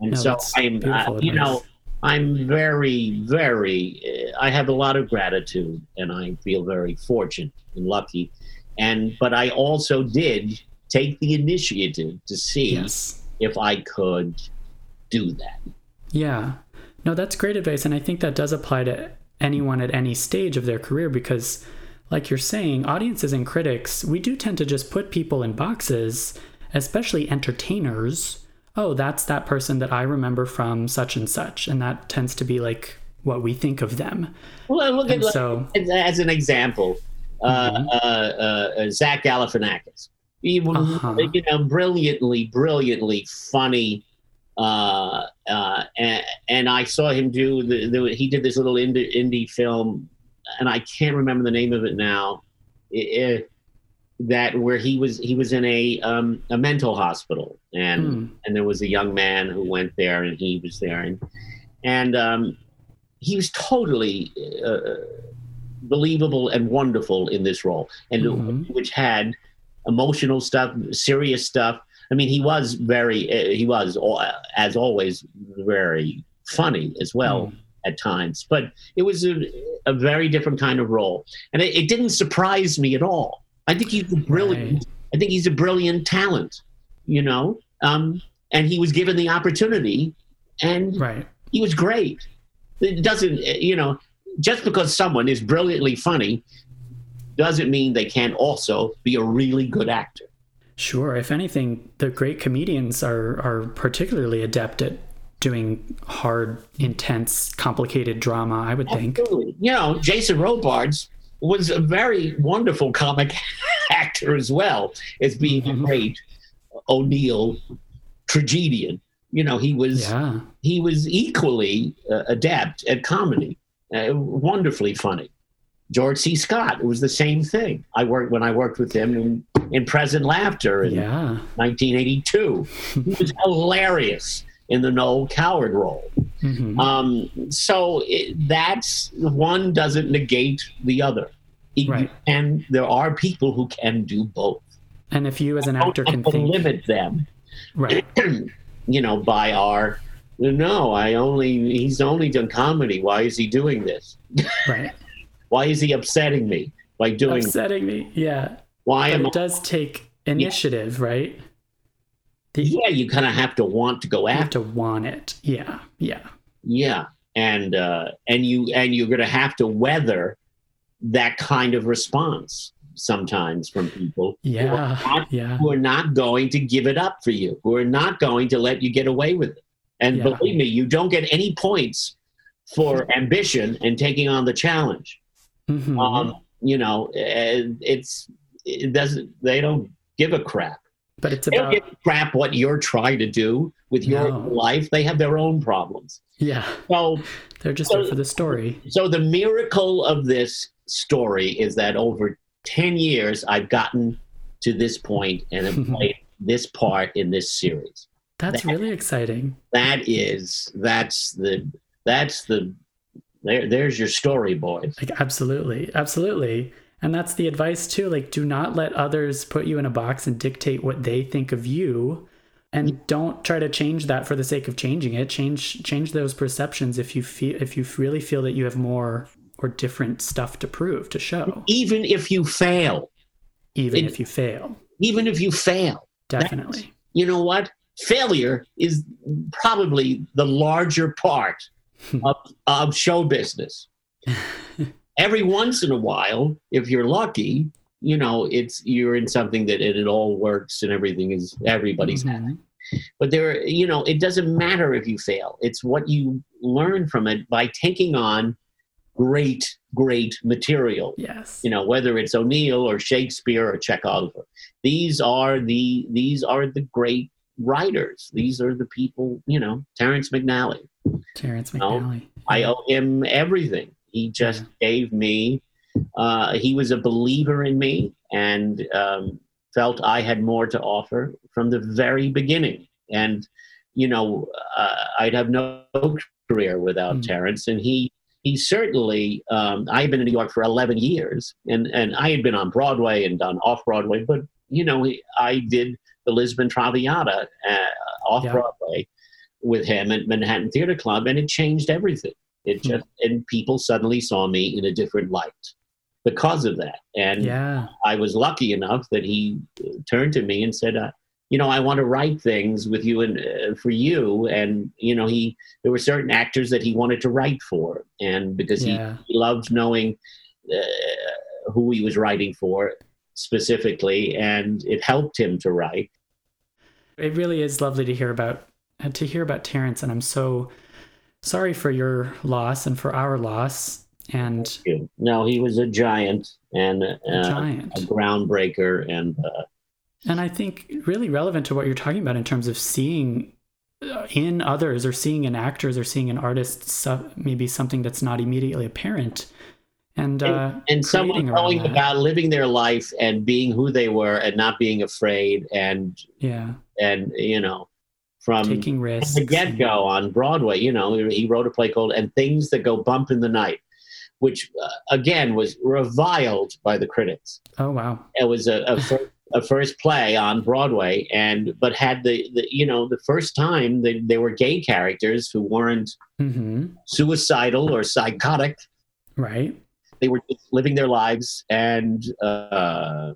Speaker 1: And
Speaker 2: No,
Speaker 1: so I'm, uh, you know. I'm very, very. Uh, I have a lot of gratitude, and I feel very fortunate and lucky. And but I also did take the initiative to see
Speaker 2: Yes.
Speaker 1: if I could do that.
Speaker 2: Yeah. No, that's great advice. And I think that does apply to anyone at any stage of their career because, like you're saying, audiences and critics, we do tend to just put people in boxes, especially entertainers. Oh, that's that person that I remember from such and such. And that tends to be like what we think of them.
Speaker 1: Well, look at
Speaker 2: so,
Speaker 1: as, as an example, uh,
Speaker 2: Mhm.
Speaker 1: uh, uh, Zach Galifianakis. He was,
Speaker 2: Uh-huh.
Speaker 1: you know, brilliantly, brilliantly funny. Uh, uh, and, and I saw him do the, the he did this little indie, indie film, and I can't remember the name of it now. It, it- that where he was he was in a um, a mental hospital, and
Speaker 2: hmm,
Speaker 1: and there was a young man who went there, and he was there, and and um, he was totally uh, believable and wonderful in this role, and
Speaker 2: Mhm.
Speaker 1: which had emotional stuff, serious stuff. I mean, he was very, uh, he was as always very funny as well
Speaker 2: Mm.
Speaker 1: At times, but it was a, a very different kind of role, and it, it didn't surprise me at all. I think he's a brilliant.
Speaker 2: Right.
Speaker 1: I think he's a brilliant talent, you know, um, and he was given the opportunity, and
Speaker 2: right.
Speaker 1: he was great. It doesn't, you know, just because someone is brilliantly funny doesn't mean they can't also be a really good actor.
Speaker 2: Sure. If anything, the great comedians are are particularly adept at doing hard, intense, complicated drama. I would think.
Speaker 1: Absolutely. You know, Jason Robards was a very wonderful comic actor as well as being a
Speaker 2: Mhm.
Speaker 1: great O'Neill tragedian. You know, he was
Speaker 2: Yeah.
Speaker 1: he was equally uh, adept at comedy, uh, wonderfully funny. George C. Scott, it was the same thing. I worked when I worked with him in, in Present Laughter in
Speaker 2: Yeah.
Speaker 1: 1982. he was hilarious in the Noel Coward role.
Speaker 2: hmm
Speaker 1: Um, so it, that's one doesn't negate the other. He-
Speaker 2: Right.
Speaker 1: And there are people who can do both.
Speaker 2: and if you, as an actor, can think,
Speaker 1: limit them
Speaker 2: right,
Speaker 1: you know, by our no, I only he's only done comedy. Why is he doing this?
Speaker 2: right,
Speaker 1: Why is he upsetting me by doing
Speaker 2: upsetting me. Yeah.
Speaker 1: why
Speaker 2: But
Speaker 1: am
Speaker 2: it does take initiative, right?
Speaker 1: Yeah, you kind of have to want to go
Speaker 2: You have
Speaker 1: after.
Speaker 2: to want it. Yeah. Yeah.
Speaker 1: Yeah. And uh and you and you're gonna have to weather that kind of response sometimes from people who are
Speaker 2: Yeah.
Speaker 1: not
Speaker 2: Yeah.
Speaker 1: who are not going to give it up for you, who are not going to let you get away with it. And
Speaker 2: Yeah.
Speaker 1: believe me, you don't get any points for ambition and taking on the challenge.
Speaker 2: Mhm.
Speaker 1: Um, you know, it's it doesn't. They don't give a crap.
Speaker 2: But it's about
Speaker 1: give crap what you're trying to do with your
Speaker 2: No.
Speaker 1: life. They have their own problems.
Speaker 2: yeah.
Speaker 1: So,
Speaker 2: They're just there for the story.
Speaker 1: so the miracle of this story is that over ten years, I've gotten to this point and have played this part in this series.
Speaker 2: That's really exciting.
Speaker 1: That is that's the that's the there. There's your story, boys.
Speaker 2: Like absolutely, absolutely. And that's the advice too. Like do not let others put you in a box and dictate what they think of you. And don't try to change that for the sake of changing it. Change change those perceptions if you feel if you really feel that you have more or different stuff to prove, to show.
Speaker 1: Even if you fail,
Speaker 2: Even
Speaker 1: It-
Speaker 2: if you fail.
Speaker 1: even if you fail,
Speaker 2: Definitely.
Speaker 1: you know what? Failure is probably the larger part of, of show business. Every once in a while, if you're lucky, you know, it's you're in something that it, it all works and everything is everybody's happy.
Speaker 2: Mhm.
Speaker 1: But there, you know, it doesn't matter if you fail. It's what you learn from it by taking on great, great material
Speaker 2: Yes.
Speaker 1: you know whether it's o'neill or shakespeare or chekhov these are the these are the great writers these are the people you know terrence mcnally
Speaker 2: Terrence McNally.
Speaker 1: i owe him everything he just gave me uh, he was a believer in me and um, felt i had more to offer from the very beginning and you know uh, i'd have no career without
Speaker 2: Mm.
Speaker 1: terrence and he he certainly um, i had been in new york for 11 years and and i had been on broadway and done off broadway but you know he, i did the Lisbon Traviata uh, off
Speaker 2: Yeah.
Speaker 1: Broadway with him at Manhattan Theater Club, and it changed everything. It
Speaker 2: Hmm.
Speaker 1: just and people suddenly saw me in a different light because of that. And
Speaker 2: Yeah.
Speaker 1: I was lucky enough that he uh, turned to me and said, uh, "You know, I want to write things with you and uh, for you." And you know, he there were certain actors that he wanted to write for, and because
Speaker 2: Yeah.
Speaker 1: he, he loved knowing uh, who he was writing for specifically, and it helped him to write.
Speaker 2: It really is lovely to hear about to hear about Terrence, and I'm so sorry for your loss and for our loss. And
Speaker 1: No, he was a giant and uh,
Speaker 2: giant.
Speaker 1: a groundbreaker, and uh,
Speaker 2: And I think really relevant to what you're talking about in terms of seeing uh, in others or seeing in actors or seeing in artists so, maybe something that's not immediately apparent. And, uh,
Speaker 1: and someone going about living their life and being who they were and not being afraid and
Speaker 2: yeah,
Speaker 1: and you know from
Speaker 2: taking risks.
Speaker 1: the get go on Broadway. You know, he wrote a play called "And Things That Go Bump in the Night," which uh, again was reviled by the critics.
Speaker 2: Oh wow.
Speaker 1: It was a, a, first, a first play on Broadway, and but had the, the you know the first time they, they were gay characters who weren't
Speaker 2: hmm
Speaker 1: suicidal or psychotic.
Speaker 2: Right.
Speaker 1: They were just living their lives, and uh,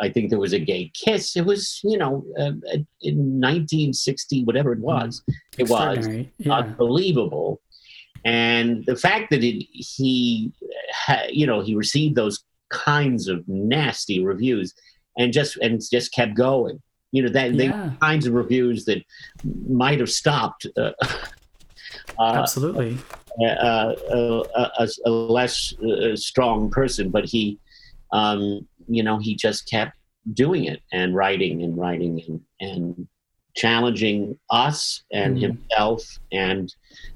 Speaker 1: I think there was a gay kiss. It was you know uh, in 1960, whatever it was. It was.
Speaker 2: Yeah.
Speaker 1: unbelievable. And the fact that it, he, ha, you know, he received those kinds of nasty reviews, and just and just kept going. You know that they
Speaker 2: yeah.
Speaker 1: kinds of reviews that might have stopped uh, uh,
Speaker 2: Absolutely.
Speaker 1: uh, uh, a, a less uh, strong person, but he, um, you know, he just kept doing it and writing and writing and, and challenging us and
Speaker 2: Mm.
Speaker 1: himself. And,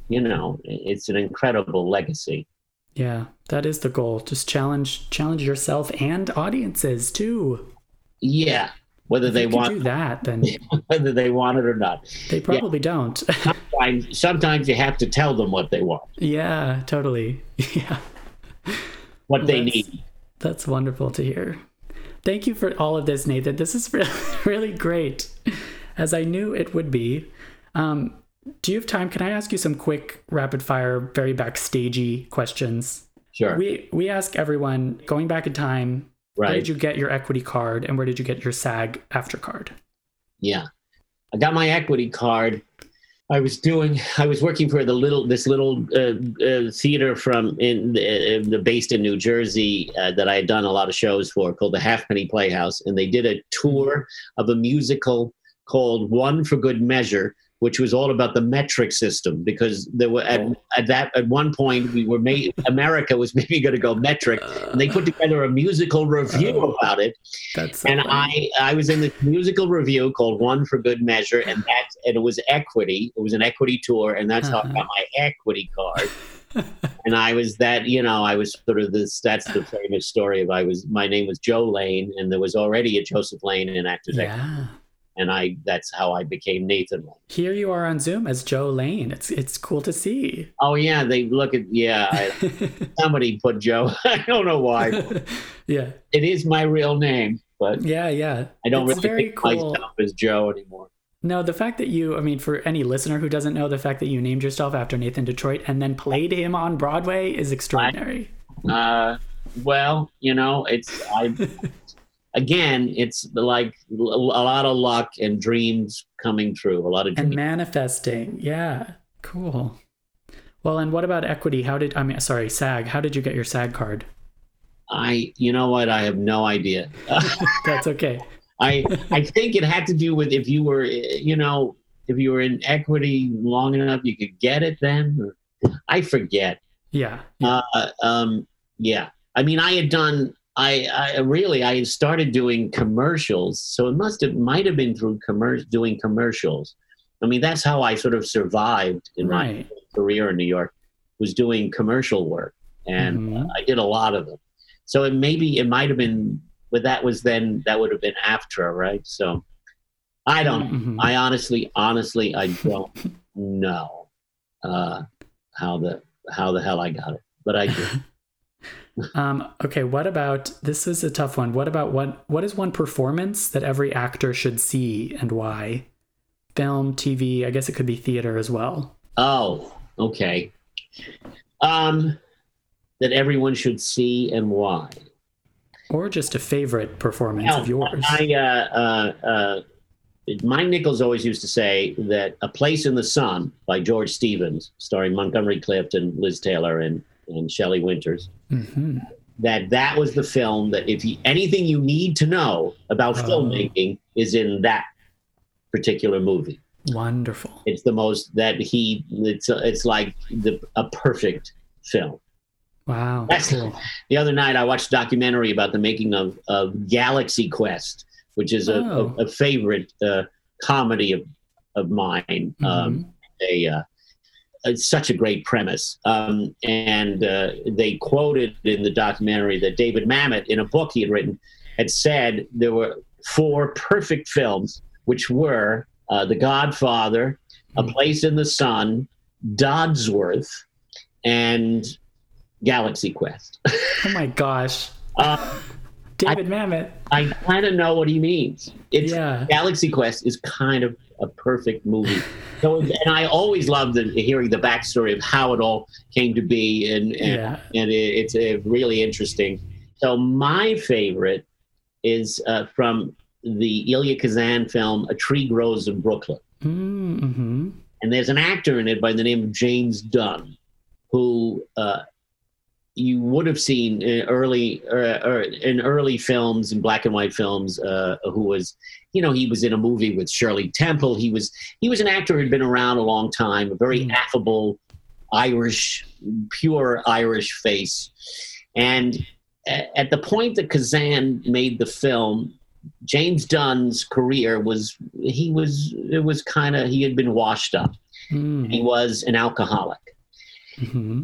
Speaker 1: you know, it's an incredible legacy.
Speaker 2: Yeah. That is the goal. Just challenge challenge yourself and audiences too.
Speaker 1: Yeah. Whether
Speaker 2: If
Speaker 1: they want,
Speaker 2: do that, then
Speaker 1: whether they want it or not.
Speaker 2: they probably don't.
Speaker 1: Sometimes, sometimes you have to tell them what they want,
Speaker 2: yeah, totally. Yeah.
Speaker 1: what they need.
Speaker 2: That's wonderful to hear. Thank you for all of this, Nathan. This is really, really great, as I knew it would be. Um, do you have time? Can I ask you some quick, rapid fire, very backstagey questions?
Speaker 1: Sure.
Speaker 2: We we ask everyone going back in time.
Speaker 1: Right.
Speaker 2: Where did you get your equity card, and where did you get your SAG-AFTRA card?
Speaker 1: Yeah, I got my equity card. I was doing. I was working for the little this little uh, uh, theater from in the, uh, the based in New Jersey uh, that I had done a lot of shows for called the Halfpenny Playhouse, and they did a tour of a musical called One for Good Measure, which was all about the metric system because there were at, at that at one point we were made America was maybe going to go metric, and they put together a musical review about it
Speaker 2: That's so
Speaker 1: and
Speaker 2: funny.
Speaker 1: I I was in this musical review called One for Good Measure, and that and it was equity. It was an equity tour, and that's how I
Speaker 2: Uh-huh.
Speaker 1: got my equity card. and I was that you know I was sort of this. That's the famous story of I was my name was Joe Lane, and there was already a Joseph Lane in Actors Equity,
Speaker 2: yeah.
Speaker 1: And I that's how I became Nathan Lane.
Speaker 2: Here you are on Zoom as Joe Lane. It's it's cool to see.
Speaker 1: Oh yeah, they look at yeah. I, somebody put Joe. I don't know why.
Speaker 2: yeah,
Speaker 1: It is my real name, but
Speaker 2: yeah, yeah.
Speaker 1: I don't
Speaker 2: It's
Speaker 1: really think
Speaker 2: cool.
Speaker 1: myself as Joe anymore.
Speaker 2: No, the fact that you, I mean, for any listener who doesn't know, the fact that you named yourself after Nathan Detroit and then played him on Broadway is extraordinary.
Speaker 1: Uh, well, you know, it's I. again, it's like a lot of luck and dreams coming true. A lot of
Speaker 2: and manifesting. Yeah, cool. Well, and what about equity? How did, I mean, sorry, SAG. How did you get your SAG card?
Speaker 1: I, you know what? I have no idea.
Speaker 2: That's okay.
Speaker 1: I, I think it had to do with if you were, you know, if you were in equity long enough, you could get it then. I forget.
Speaker 2: Yeah.
Speaker 1: Uh, um, yeah. I mean, I had done. I, I really I started doing commercials, so it must have might have been through commer- doing commercials. I mean, that's how I sort of survived in my career in New York was doing commercial work, and
Speaker 2: Mhm.
Speaker 1: uh, I did a lot of them. So it maybe it might have been, but that was then that would have been after, right? So I don't.
Speaker 2: Mhm.
Speaker 1: I honestly, honestly, I don't know uh, how the how the hell I got it, but I did.
Speaker 2: Um, okay, what about this is a tough one. What about what what is one performance that every actor should see and why? Film, TV, I guess it could be theater as well.
Speaker 1: Oh, okay. Um, that everyone should see and why.
Speaker 2: Or just a favorite performance
Speaker 1: Now,
Speaker 2: of yours.
Speaker 1: I, uh, uh, uh, Mike Nichols always used to say that A Place in the Sun by George Stevens, starring Montgomery Clift and Liz Taylor and, and Shelley Winters,
Speaker 2: hmm
Speaker 1: that that was the film that if you, anything you need to know about
Speaker 2: Oh.
Speaker 1: filmmaking is in that particular movie.
Speaker 2: Wonderful.
Speaker 1: It's the most that he, it's, it's like the, a perfect film.
Speaker 2: Wow.
Speaker 1: That's
Speaker 2: cool.
Speaker 1: the other night I watched a documentary about the making of, of Galaxy Quest, which is a,
Speaker 2: Oh.
Speaker 1: a, a favorite uh, comedy of, of mine. Um,
Speaker 2: Mhm.
Speaker 1: a, uh, it's such a great premise. Um, and uh, they quoted in the documentary that David Mamet, in a book he had written, had said there were four perfect films, which were uh, The Godfather, A
Speaker 2: Mhm.
Speaker 1: Place in the Sun, Dodsworth, and Galaxy Quest.
Speaker 2: Oh my gosh.
Speaker 1: Uh,
Speaker 2: David Mamet.
Speaker 1: I kind of know what he means. It's
Speaker 2: Yeah.
Speaker 1: Galaxy Quest is kind of a perfect movie. So, and I always love the, hearing the backstory of how it all came to be, and and,
Speaker 2: Yeah.
Speaker 1: and it, it's uh, really interesting. So my favorite is uh, from the Elia Kazan film "A Tree Grows in Brooklyn,"
Speaker 2: Mm-hmm.
Speaker 1: and there's an actor in it by the name of James Dunn, who uh, you would have seen in early uh, or in early films in black and white films. Uh, who was, you know, he was in a movie with Shirley Temple. He was he was an actor who had been around a long time, a very
Speaker 2: Mm.
Speaker 1: affable Irish, pure Irish face, and a- at the point that Kazan made the film. James Dunn's career was he was it was kind of he had been washed up.
Speaker 2: Mm-hmm.
Speaker 1: He was an alcoholic.
Speaker 2: Mm-hmm.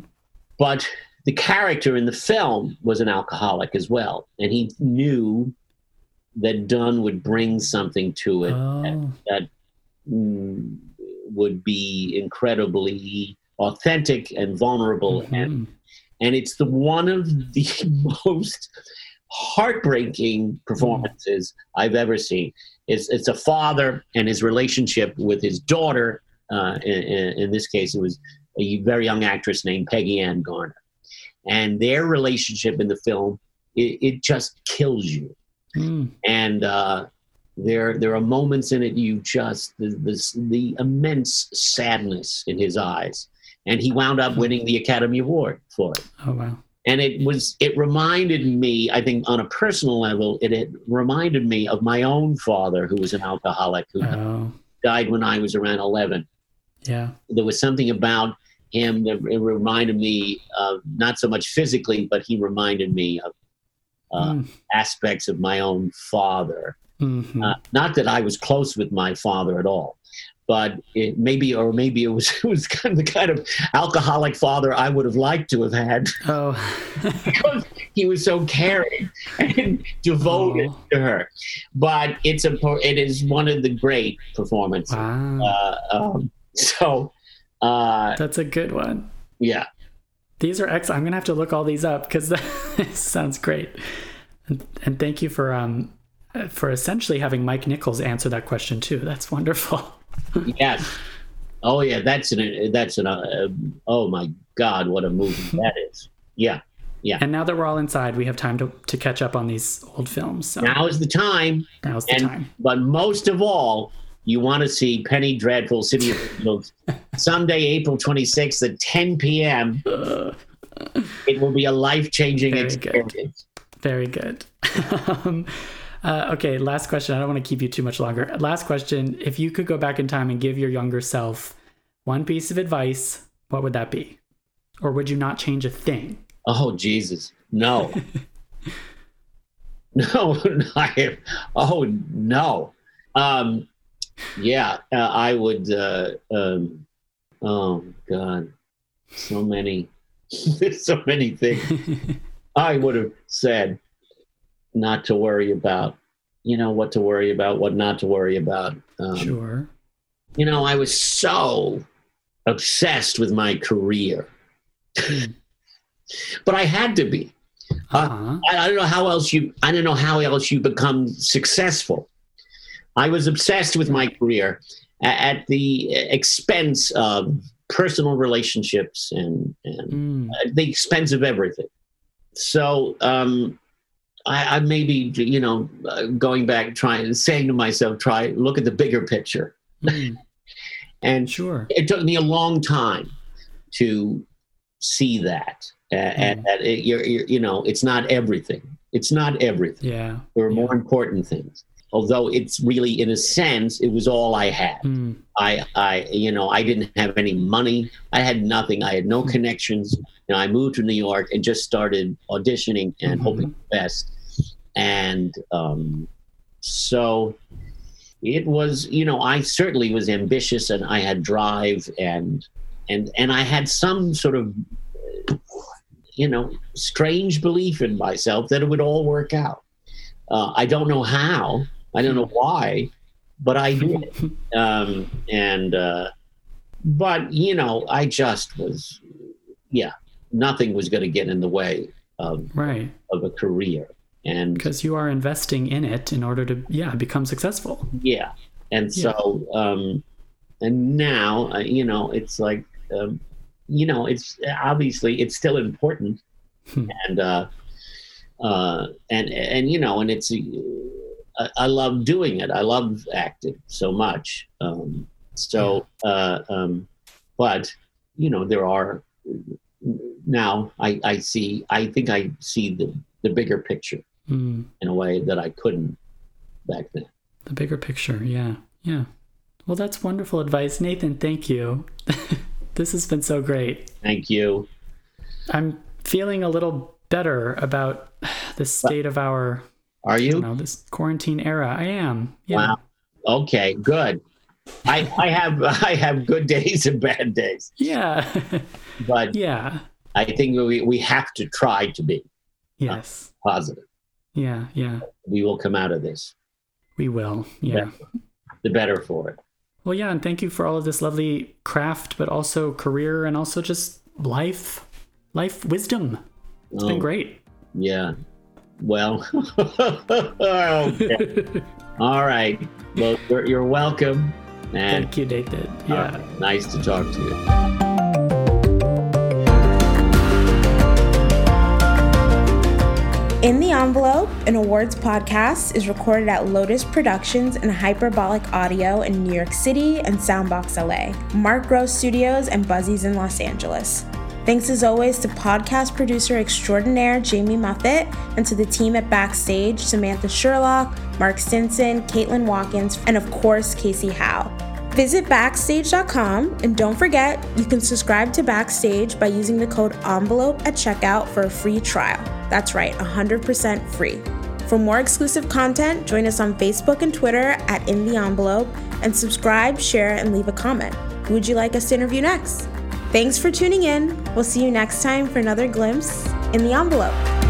Speaker 1: But the character in the film was an alcoholic as well. And he knew that Dunn would bring something to it
Speaker 2: Oh.
Speaker 1: that mm, would be incredibly authentic and vulnerable. And,
Speaker 2: Mhm.
Speaker 1: and it's the one of the most heartbreaking performances I've ever seen. It's, it's a father and his relationship with his daughter. Uh, in, in, in this case, it was a very young actress named Peggy Ann Garner. And their relationship in the film, it, it just kills you.
Speaker 2: Mm.
Speaker 1: And uh, there, there are moments in it you just the, the the immense sadness in his eyes, and he wound up winning the Academy Award for it.
Speaker 2: Oh wow.
Speaker 1: And it was it reminded me, I think, on a personal level, it had reminded me of my own father, who was an alcoholic, who
Speaker 2: Oh
Speaker 1: died when I was around eleven
Speaker 2: yeah.
Speaker 1: there was something about him that it reminded me of not so much physically, but he reminded me of uh,
Speaker 2: Mm.
Speaker 1: aspects of my own father.
Speaker 2: Mhm.
Speaker 1: Uh, not that I was close with my father at all, but it maybe, or maybe it was it was kind of the kind of alcoholic father I would have liked to have had
Speaker 2: oh.
Speaker 1: because he was so caring and devoted
Speaker 2: Oh.
Speaker 1: to her. But it's a it is one of the great performances.
Speaker 2: wow.
Speaker 1: Uh, um, so. Uh,
Speaker 2: That's a good one.
Speaker 1: yeah,
Speaker 2: These are excellent. I'm gonna have to look all these up because that sounds great. And, and thank you for um for essentially having Mike Nichols answer that question too. That's wonderful.
Speaker 1: yes. Oh yeah, that's an that's an uh, oh my god, what a movie that is. Yeah. Yeah.
Speaker 2: And now that we're all inside, we have time to, to catch up on these old films. So
Speaker 1: Now is the time,
Speaker 2: now's the
Speaker 1: and
Speaker 2: time.
Speaker 1: but most of all, you want to see Penny Dreadful City of Angels Sunday, April 26th at 10 p.m. It will be a life-changing
Speaker 2: Very good.
Speaker 1: experience.
Speaker 2: very good. um, uh, okay, last question. I don't want to keep you too much longer. Last question. If you could go back in time and give your younger self one piece of advice, what would that be? Or would you not change a thing?
Speaker 1: Oh Jesus, no, no, I, oh no, um, yeah, uh, I would. Uh, um, oh God, so many, so many things I would have said not to worry about. You know what to worry about, what not to worry about. Um,
Speaker 2: sure.
Speaker 1: You know, I was so obsessed with my career,
Speaker 2: Hmm.
Speaker 1: but I had to be
Speaker 2: Uh-huh.
Speaker 1: I, I don't know how else you. I don't know how else you become successful. I was obsessed with my career at the expense of personal relationships and, and
Speaker 2: Mm.
Speaker 1: at the expense of everything. So um, I, I maybe you know uh, going back, trying saying to myself, try look at the bigger picture.
Speaker 2: Mm.
Speaker 1: And
Speaker 2: Sure.
Speaker 1: it took me a long time to see that, uh, and that it, you're, you're, you know, it's not everything. It's not everything.
Speaker 2: Yeah.
Speaker 1: There are
Speaker 2: Yeah.
Speaker 1: more important things. Although it's really, in a sense, it was all I had.
Speaker 2: Mm.
Speaker 1: I, I, you know, I didn't have any money. I had nothing. I had no connections. You know, I moved to New York and just started auditioning and
Speaker 2: Mhm.
Speaker 1: hoping the best. And um, so it was, you know, I certainly was ambitious and I had drive and and and I had some sort of, you know, strange belief in myself that it would all work out. Uh, I don't know how. I don't know why, but I did um, and uh, but you know i just was yeah nothing was going to get in the way of,
Speaker 2: Right.
Speaker 1: of a career and
Speaker 2: Because you are investing in it in order to, yeah, become successful.
Speaker 1: yeah and so um and now uh, you know it's like um, you know it's obviously it's still important
Speaker 2: Hmm.
Speaker 1: and uh uh and and you know and it's I, I love doing it i love acting so much um so uh um but you know there are now i i see i think i see the the bigger picture
Speaker 2: Mm.
Speaker 1: in a way that i couldn't back then
Speaker 2: The bigger picture. Yeah. Yeah. Well, that's wonderful advice. Nathan, thank you. this has been so great.
Speaker 1: thank you
Speaker 2: I'm feeling a little better about the state of our,
Speaker 1: are you
Speaker 2: know, this quarantine era. I am. Yeah.
Speaker 1: Wow. Okay, good. I I have I have good days and bad days,
Speaker 2: Yeah.
Speaker 1: but
Speaker 2: yeah.
Speaker 1: I think we we have to try to be uh,
Speaker 2: Yes.
Speaker 1: positive.
Speaker 2: Yeah. Yeah.
Speaker 1: We will come out of this
Speaker 2: We will. Yeah.
Speaker 1: the better for it.
Speaker 2: Well, yeah. And thank you for all of this lovely craft, but also career and also just life, life wisdom. It's
Speaker 1: Oh,
Speaker 2: been great.
Speaker 1: Yeah. Well, okay. all right. Well, you're, you're welcome, and
Speaker 2: Thank you, Nathan.
Speaker 1: uh,
Speaker 2: Yeah.
Speaker 1: nice to talk to you.
Speaker 3: In the Envelope, an awards podcast, is recorded at Lotus Productions and Hyperbolic Audio in New York City and Soundbox LA, Mark Gross Studios, and Buzzy's in Los Angeles. Thanks as always to podcast producer extraordinaire Jamie Muffett and to the team at Backstage Samantha Sherlock, Mark Stinson, Caitlin Watkins, and of course Casey Howe. Visit Backstage.com and don't forget you can subscribe to Backstage by using the code ENVELOPE at checkout for a free trial. That's right, 100% free. For more exclusive content, join us on Facebook and Twitter at In the Envelope and subscribe, share, and leave a comment. Who would you like us to interview next? Thanks for tuning in. We'll see you next time for another glimpse in the envelope.